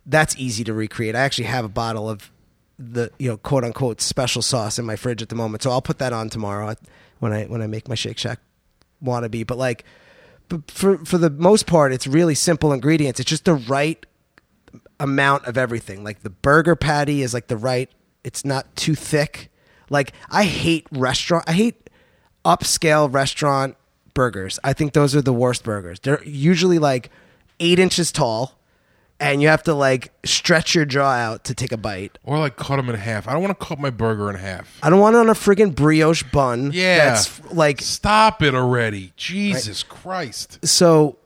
that's easy to recreate. I actually have a bottle of the you know quote unquote special sauce in my fridge at the moment, so I'll put that on tomorrow when I when I make my Shake Shack wannabe. But like, but for for the most part, it's really simple ingredients. It's just the right amount of everything. Like the burger patty is like the right. It's not too thick. Like I hate restaurant. I hate upscale restaurant burgers. I think those are the worst burgers. They're usually like eight inches tall, and you have to like stretch your jaw out to take a bite. Or like cut them in half. I don't want to cut my burger in half. I don't want it on a friggin' brioche bun. Yeah. that's like Stop it already. Jesus Christ. so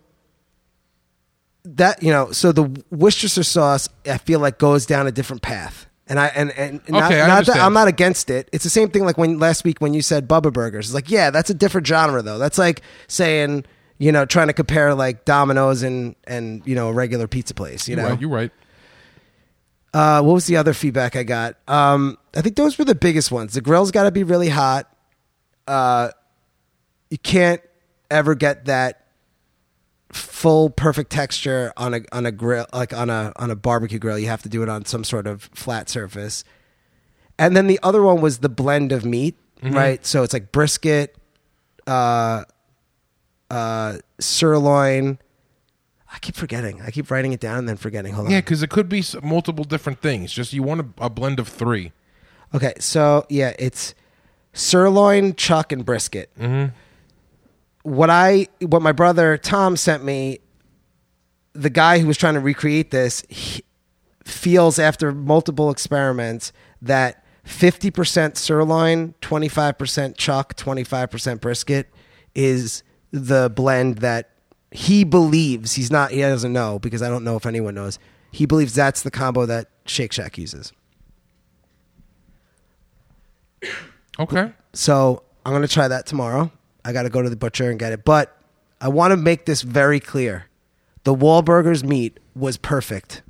that you know so the worcestershire sauce i feel like goes down a different path and i and and not, Okay, I not that i'm not against it it's the same thing like when last week when you said bubba burgers it's like yeah that's a different genre though that's like saying you know trying to compare like domino's and and you know a regular pizza place you You're know right. You're right. uh, what was the other feedback I got? Um, I think those were the biggest ones. The grill's got to be really hot. Uh, you can't ever get that full perfect texture on a on a grill like on a on a barbecue grill. You have to do it on some sort of flat surface. And then the other one was the blend of meat, right? So it's like brisket, uh, uh, sirloin. I keep forgetting. I keep writing it down and then forgetting. Hold on. Yeah, because it could be multiple different things. Just you want a, a blend of three. Okay, so yeah, it's sirloin, chuck, and brisket. Mm-hmm. What I, what my brother Tom sent me, the guy who was trying to recreate this he feels after multiple experiments that fifty percent sirloin, twenty five percent chuck, twenty five percent brisket is the blend that he believes. He's not. He doesn't know because I don't know if anyone knows. He believes that's the combo that Shake Shack uses. Okay. So I'm gonna try that tomorrow. I got to go to the butcher and get it. But I want to make this very clear: the Wahlburgers meat was perfect.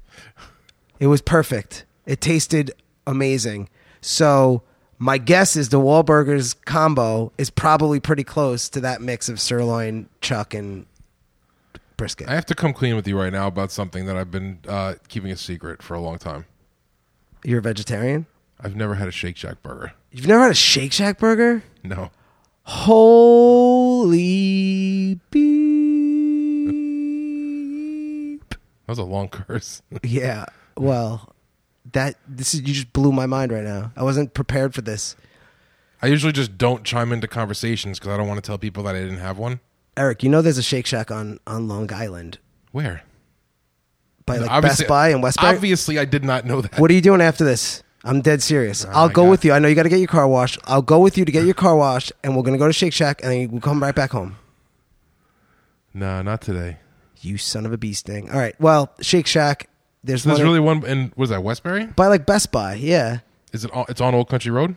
It was perfect. It tasted amazing. So my guess is the Wahlburgers combo is probably pretty close to that mix of sirloin, chuck, and brisket. I have to come clean with you right now about something that I've been uh, keeping a secret for a long time. You're a vegetarian. I've never had a Shake Shack burger. You've never had a Shake Shack burger? No. Holy beep. That was a long curse. [LAUGHS] Yeah. Well, that this is you just blew my mind right now. I wasn't prepared for this. I usually just don't chime into conversations because I don't want to tell people that I didn't have one. Eric, you know there's a Shake Shack on on Long Island Where? by like Obviously- Best Buy and Westbury. Obviously, I did not know that. What are you doing after this? I'm dead serious. I'll go God. with you. I know you got to get your car washed. I'll go with you to get your car washed, and we're gonna go to Shake Shack, and then we'll come right back home. No, not today. You son of a bee sting. All right. Well, Shake Shack. There's So there's really one in what is that Westbury? by like Best Buy. Yeah. Is it? It's on Old Country Road.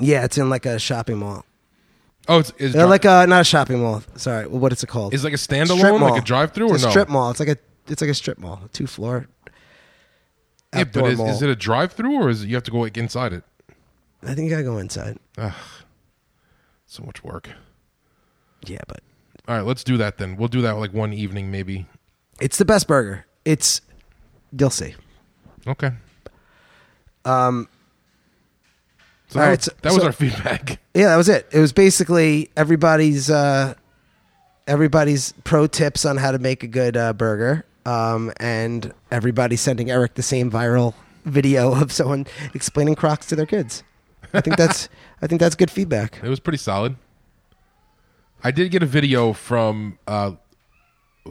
Yeah, it's in like a shopping mall. Oh, it's They're like a not a shopping mall. Sorry, what is it called? is like a standalone, like a drive-through, or a no? strip mall. It's like a it's like a strip mall, two floor. Yeah, but is, is it a drive-through or is it, you have to go like inside it? I think you gotta go inside. Ugh, So much work. Yeah, but All right, let's do that then. We'll do that like one evening, maybe. it's the best burger. It's you'll see. Okay. Um, So All that, right, was, so- that was so- our feedback. [LAUGHS] yeah, that was it. It was basically everybody's uh, everybody's pro tips on how to make a good uh, burger, um, and everybody sending Eric the same viral video [LAUGHS] of someone explaining Crocs to their kids. I think that's I think that's good feedback. It was pretty solid. I did get a video from. Uh,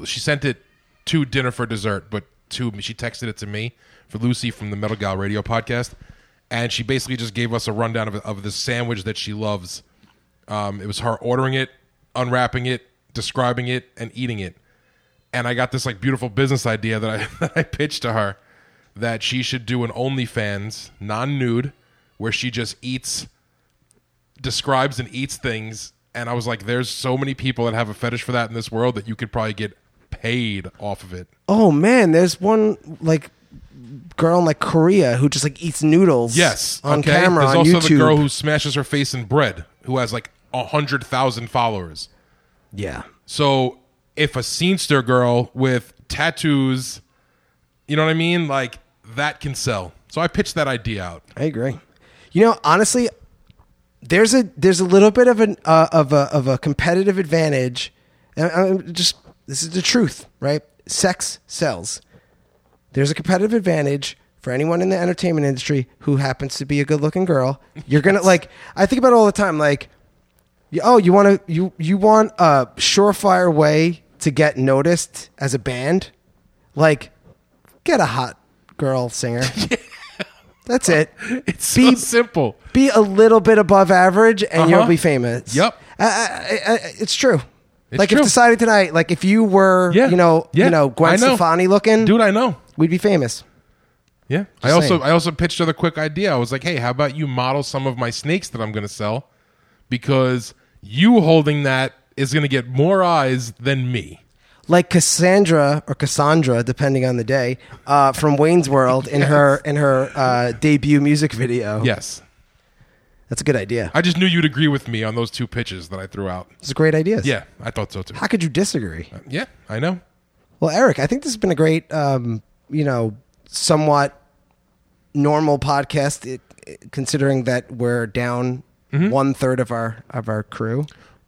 she sent it to dinner for dessert, but to she texted it to me for Lucy from the Metal Gal Radio podcast, and she basically just gave us a rundown of of this sandwich that she loves. Um, it was her ordering it, unwrapping it, describing it, and eating it. And I got this like beautiful business idea that I [LAUGHS] that I pitched to her that she should do an OnlyFans non-nude where she just eats describes and eats things and I was like there's so many people that have a fetish for that in this world that you could probably get paid off of it. Oh man, there's one like girl in like Korea who just like eats noodles. Yes, on okay? camera There's on also YouTube. the girl who smashes her face in bread who has like a hundred thousand followers. yeah, So if a scenester girl with tattoos, you know what I mean, like that can sell. So I pitched that idea out. I agree. You know, honestly, there's a there's a little bit of an uh, of a of a competitive advantage. And I'm just this is the truth, right? Sex sells. There's a competitive advantage for anyone in the entertainment industry who happens to be a good-looking girl. You're gonna like. I think about it all the time. Like, oh, you want to you you want a surefire way to get noticed as a band? Like, get a hot girl singer. [LAUGHS] That's it. It's Be- so simple. Be a little bit above average, and Uh-huh. you'll be famous. Yep. I, I, I, I- it's true. It's like true. if decided tonight, like if you were, Yeah. you know, Yeah. you know, Gwen know. Stefani looking, Dude, I know. we'd be famous. Yeah. I also saying. I also pitched her quick idea. I was like, "Hey, how about you model some of my snakes that I'm going to sell because you holding that is going to get more eyes than me." Like Cassandra or Cassandra, depending on the day, uh, from Wayne's World in her in her uh, debut music video. Yes. that's a good idea. I just knew you'd agree with me on those two pitches that I threw out. It's a great idea. Yeah, I thought so too. How could you disagree? Yeah, I know. Well, Eric, I think this has been a great, um, you know, somewhat normal podcast, it, it- considering that we're down Mm-hmm. one third of our of our crew.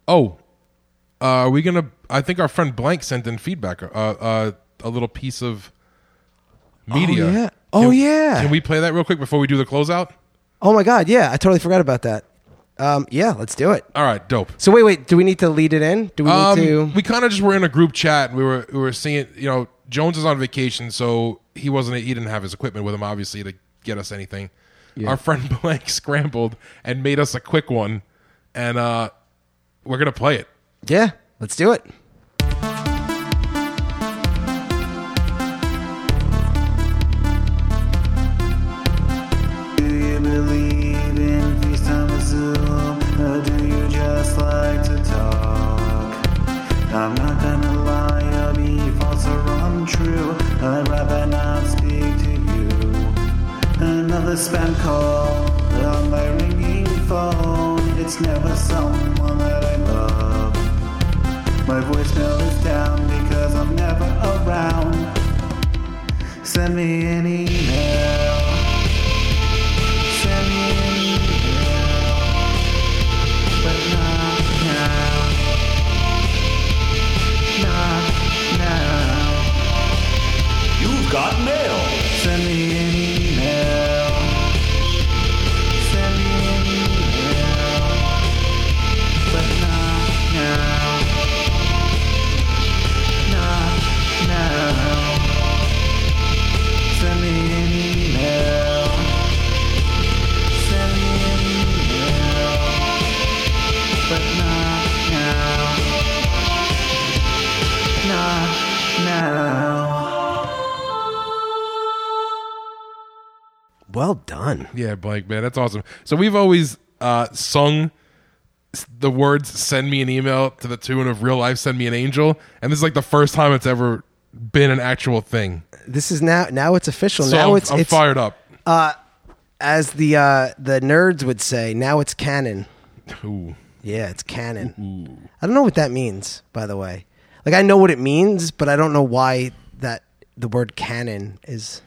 Oh, uh, are we gonna? I think our friend Blank sent in feedback. Uh, uh, a little piece of media. yeah. Oh, Can- yeah. Can we play that real quick before we do the closeout? Oh my God! Yeah, I totally forgot about that. Um, yeah, let's do it. All right, dope. So wait, wait. Do we need to lead it in? Do we Um, need to? we kind of just were in a group chat. And we were we were seeing. You know, Jones is on vacation, so he wasn't. He didn't have his equipment with him, obviously, to get us anything. Our friend [LAUGHS] Blank scrambled and made us a quick one, and uh, we're gonna play it. Yeah, let's do it. I'm not gonna lie, be false or untrue. I'd rather not speak to you. Another spam call on my ringing phone. It's never someone that I love. My voicemail is down because I'm never around. Send me an email. Send me an email, but not now. Not now. You've got mail. Send me Well done. Yeah, Blank, man, that's awesome. So we've always uh, sung the words "Send me an email" to the tune of "Real life, send me an angel," and this is like the first time it's ever been an actual thing. This is now now it's official. So now I'm, it's I'm it's fired up. as the uh, the nerds would say. Now it's canon. Ooh. Yeah, it's canon. I don't know what that means, by the way. Like I know what it means, but I don't know why that the word canon is.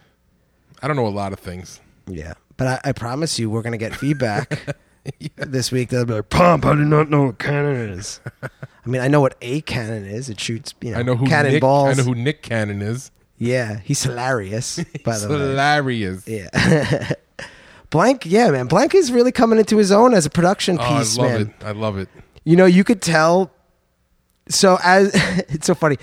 I don't know a lot of things. Yeah, but I, I promise you, we're gonna get feedback [LAUGHS] this week. They'll be like, "Pomp, I did not know what cannon is." [LAUGHS] I mean, I know what a cannon is. It shoots, you know, I know who Nick, cannonballs. I know who Nick Cannon is. yeah, he's hilarious. [LAUGHS] By the way, hilarious. yeah. Blank, yeah, man. Blank is really coming into his own as a production Oh, I piece, love man. it. I love it. You know, you could tell. So as it's so funny,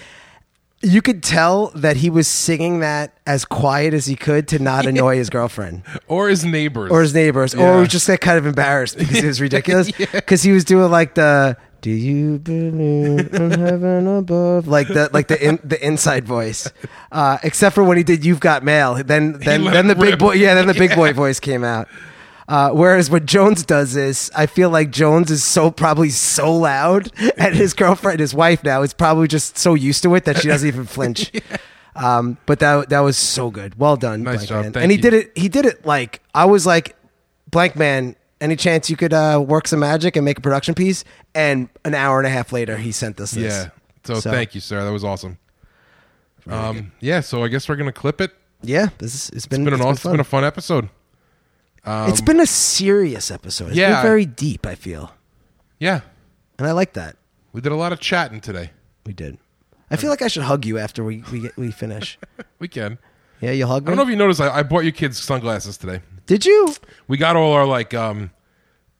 you could tell that he was singing that as quiet as he could to not [LAUGHS] annoy his girlfriend or his neighbors, or his neighbors, Yeah. or was just like kind of embarrassed because it was [LAUGHS] [LAUGHS] ridiculous. Because he was doing like the "Do you believe in heaven above?" like the like the in, the inside voice, uh, except for when he did "You've Got Mail." Then then then the big boy, yeah, then the big boy voice came out. Uh, whereas what Jones does is, I feel like Jones is so probably so loud, [LAUGHS] and his girlfriend, his wife now, is probably just so used to it that she doesn't even [LAUGHS] flinch. Um, but that that was so good. Well done, Nice Blank job. Man. Thank and he you. did it. He did it like I was like, Blank Man. Any chance you could uh, work some magic and make a production piece? And an hour and a half later, he sent us this. Yeah. So, thank you, sir. That was awesome. Um, yeah. So I guess we're gonna clip it. Yeah, this is, it's been It's been an it's awesome, it's fun. been a fun episode. It's been a serious episode. It's yeah, been very deep. I feel, Yeah. and I like that. We did a lot of chatting today. We did. I feel like I should hug you after we we get, we finish. [LAUGHS] We can. Yeah, you hug I don't know if you noticed. I, I bought you kids sunglasses today. Did you? We got all our like um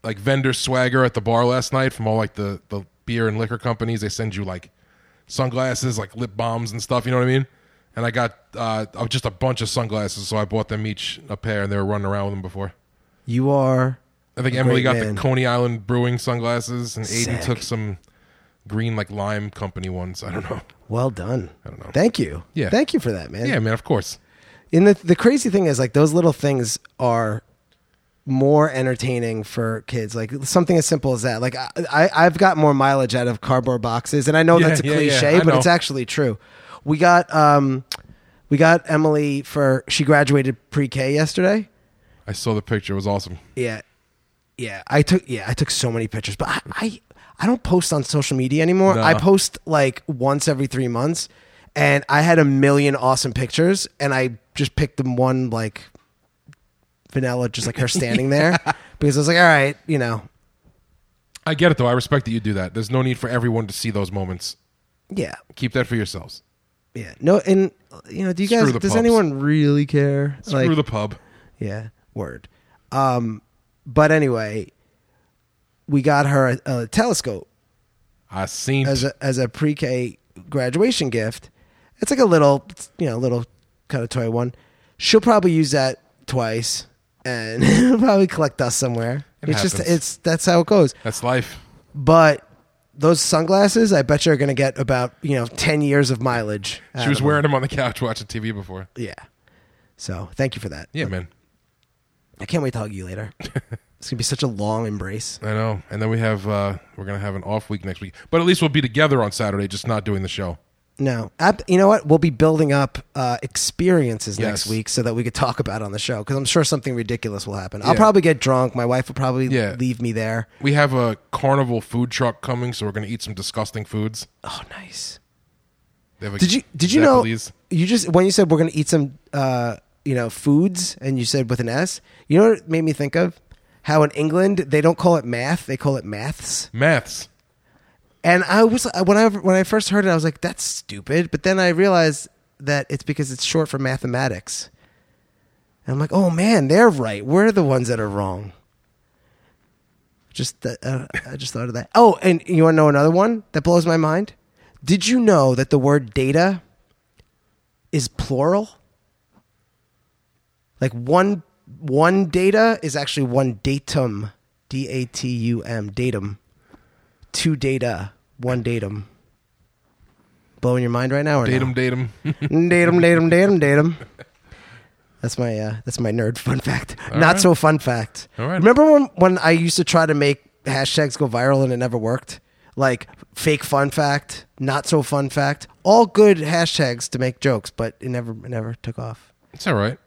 like vendor swagger at the bar last night from all like the the beer and liquor companies. They send you like sunglasses, like lip balms and stuff. You know what I mean? And I got uh uh, just a bunch of sunglasses, so I bought them each a pair, and they were running around with them before. You are. I think Emily got man. the Coney Island Brewing sunglasses, and Aiden Sick. took some green like lime company ones. I don't know. Well done. I don't know. Thank you. Yeah. Thank you for that, man. Yeah, man. Of course. And the the crazy thing is, like those little things are more entertaining for kids. Like something as simple as that. Like I, I I've got more mileage out of cardboard boxes, and I know Yeah, that's a yeah, yeah. cliche, I but it's actually true. We got um, we got Emily for she graduated pre K yesterday. I saw the picture. It was awesome. Yeah, yeah. I took yeah I took so many pictures, but I I, I don't post on social media anymore. No. I post like once every three months, and I had a million awesome pictures, and I just picked them one like vanilla, just like her [LAUGHS] standing there, because I was like, all right, you know, I get it though. I respect that you do that. There's no need for everyone to see those moments. yeah, Keep that for yourselves. Yeah. No, and you know, do you Screw guys? the Does pubs. anyone really care? Screw the pub. Yeah, word. Um, but anyway, we got her a, a telescope I seen. as a as a pre-K graduation gift. It's like a little, you know, little kind of toy one. She'll probably use that twice, and [LAUGHS] probably collect dust somewhere. It it's just happens. it's that's how it goes. That's life. But those sunglasses, I bet you are going to get about you know ten years of mileage. out She was of wearing them on the couch watching TV before. Yeah. So thank you for that. Yeah, man. I can't wait to hug you later. [LAUGHS] it's gonna be such a long embrace. I know. And then we have uh we're gonna have an off week next week. But at least we'll be together on Saturday, just not doing the show. No, Ab- you know what? We'll be building up uh, experiences next Yes. week so that we could talk about it on the show because I'm sure something ridiculous will happen. I'll Yeah. probably get drunk. My wife will probably Yeah. leave me there. We have a carnival food truck coming, so we're gonna eat some disgusting foods. Oh, nice. They have a Did you did you Zeppelins. know you just when you said we're gonna eat some uh, you know foods and you said with an S, you know what it made me think of? How in England they don't call it math, they call it maths. maths? And I was when I when I first heard it, I was like, "That's stupid." But then I realized that it's because it's short for mathematics. And I'm like, "Oh man, they're right. We're the ones that are wrong." Just uh, I just thought of that. Oh, and you want to know another one that blows my mind? Did you know that the word data is plural? Like one one data is actually one datum, D A T U M, datum two data, one datum. Blowing your mind right now, or Datum, no? datum. datum, datum, datum, datum. That's my uh, that's my nerd fun fact. Not right. so fun fact. All right. Remember when when I used to try to make hashtags go viral and it never worked? Like fake fun fact, not so fun fact, all good hashtags to make jokes, but it never it never took off. it's all right.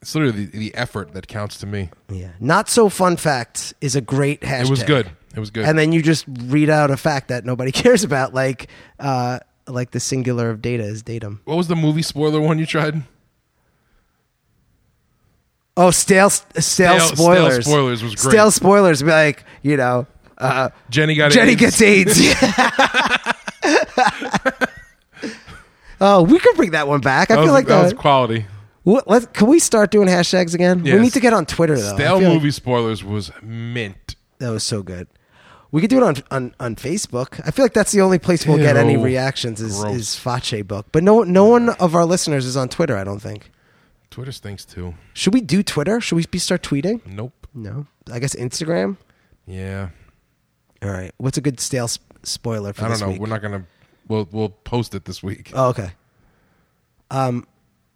It's literally the, the effort that counts to me. Yeah, not so fun fact is a great hashtag. It was good. It was good. and then you just read out a fact that nobody [LAUGHS] cares about, like uh, like the singular of data is datum. what was the movie spoiler one you tried? Oh, stale stale, Stale- stale spoilers. spoilers was great. Stale spoilers be like you know. Uh, Jenny got Jenny AIDS. gets AIDS. [LAUGHS] [LAUGHS] oh, we could bring that one back. I That feel was, like that that. was quality. What, let, can we start doing hashtags again? We need to get on Twitter though. Stale feel like movie spoilers was mint. that was so good. We could do it on, on on Facebook. I feel like that's the only place we'll get any Ew. reactions is Gross. is Fache book. But no no one of our listeners is on Twitter. I don't think. Twitter stinks too. Should we do Twitter? Should we be start tweeting? Nope. No. I guess Instagram. Yeah. All right. What's a good stale sp- spoiler for I don't this know. week? We're not gonna. We'll we'll post it this week. Oh, okay. Um,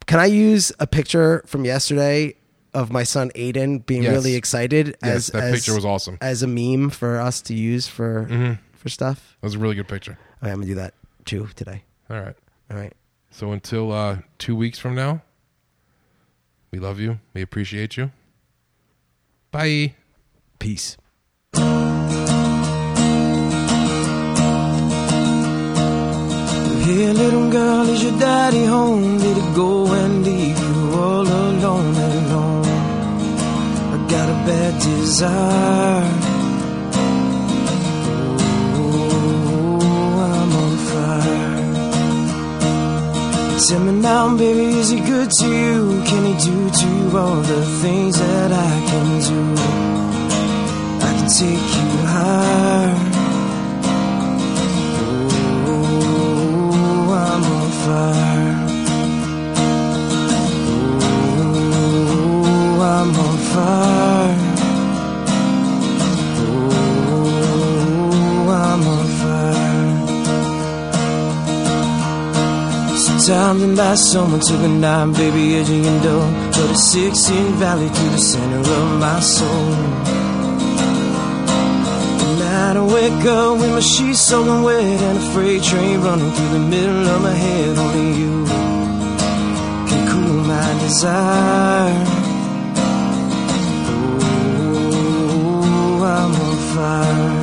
can I use a picture from yesterday of my son Aiden being Yes. really excited? Yes, as that as- picture was awesome. As a meme for us to use for Mhm. for stuff. That was a really good picture. Okay, I'm gonna do that too today. All right. All right. So until uh, two weeks from now, we love you. We appreciate you. Bye. Peace. Hey, little girl, is your daddy home? Did he go and bad desire. Oh, I'm on fire. Tell me now, baby, is he good to you? Can he do to you all the things that I can do? I can take you higher. Oh, I'm on fire. Oh, I'm on fire. times and by someone took a nine, baby, edging and door, But a six in valley through the center of my soul. And I don't wake up with my sheets soaking wet and a freight train running through the middle of my head. Only you can cool my desire. Oh, I'm on fire.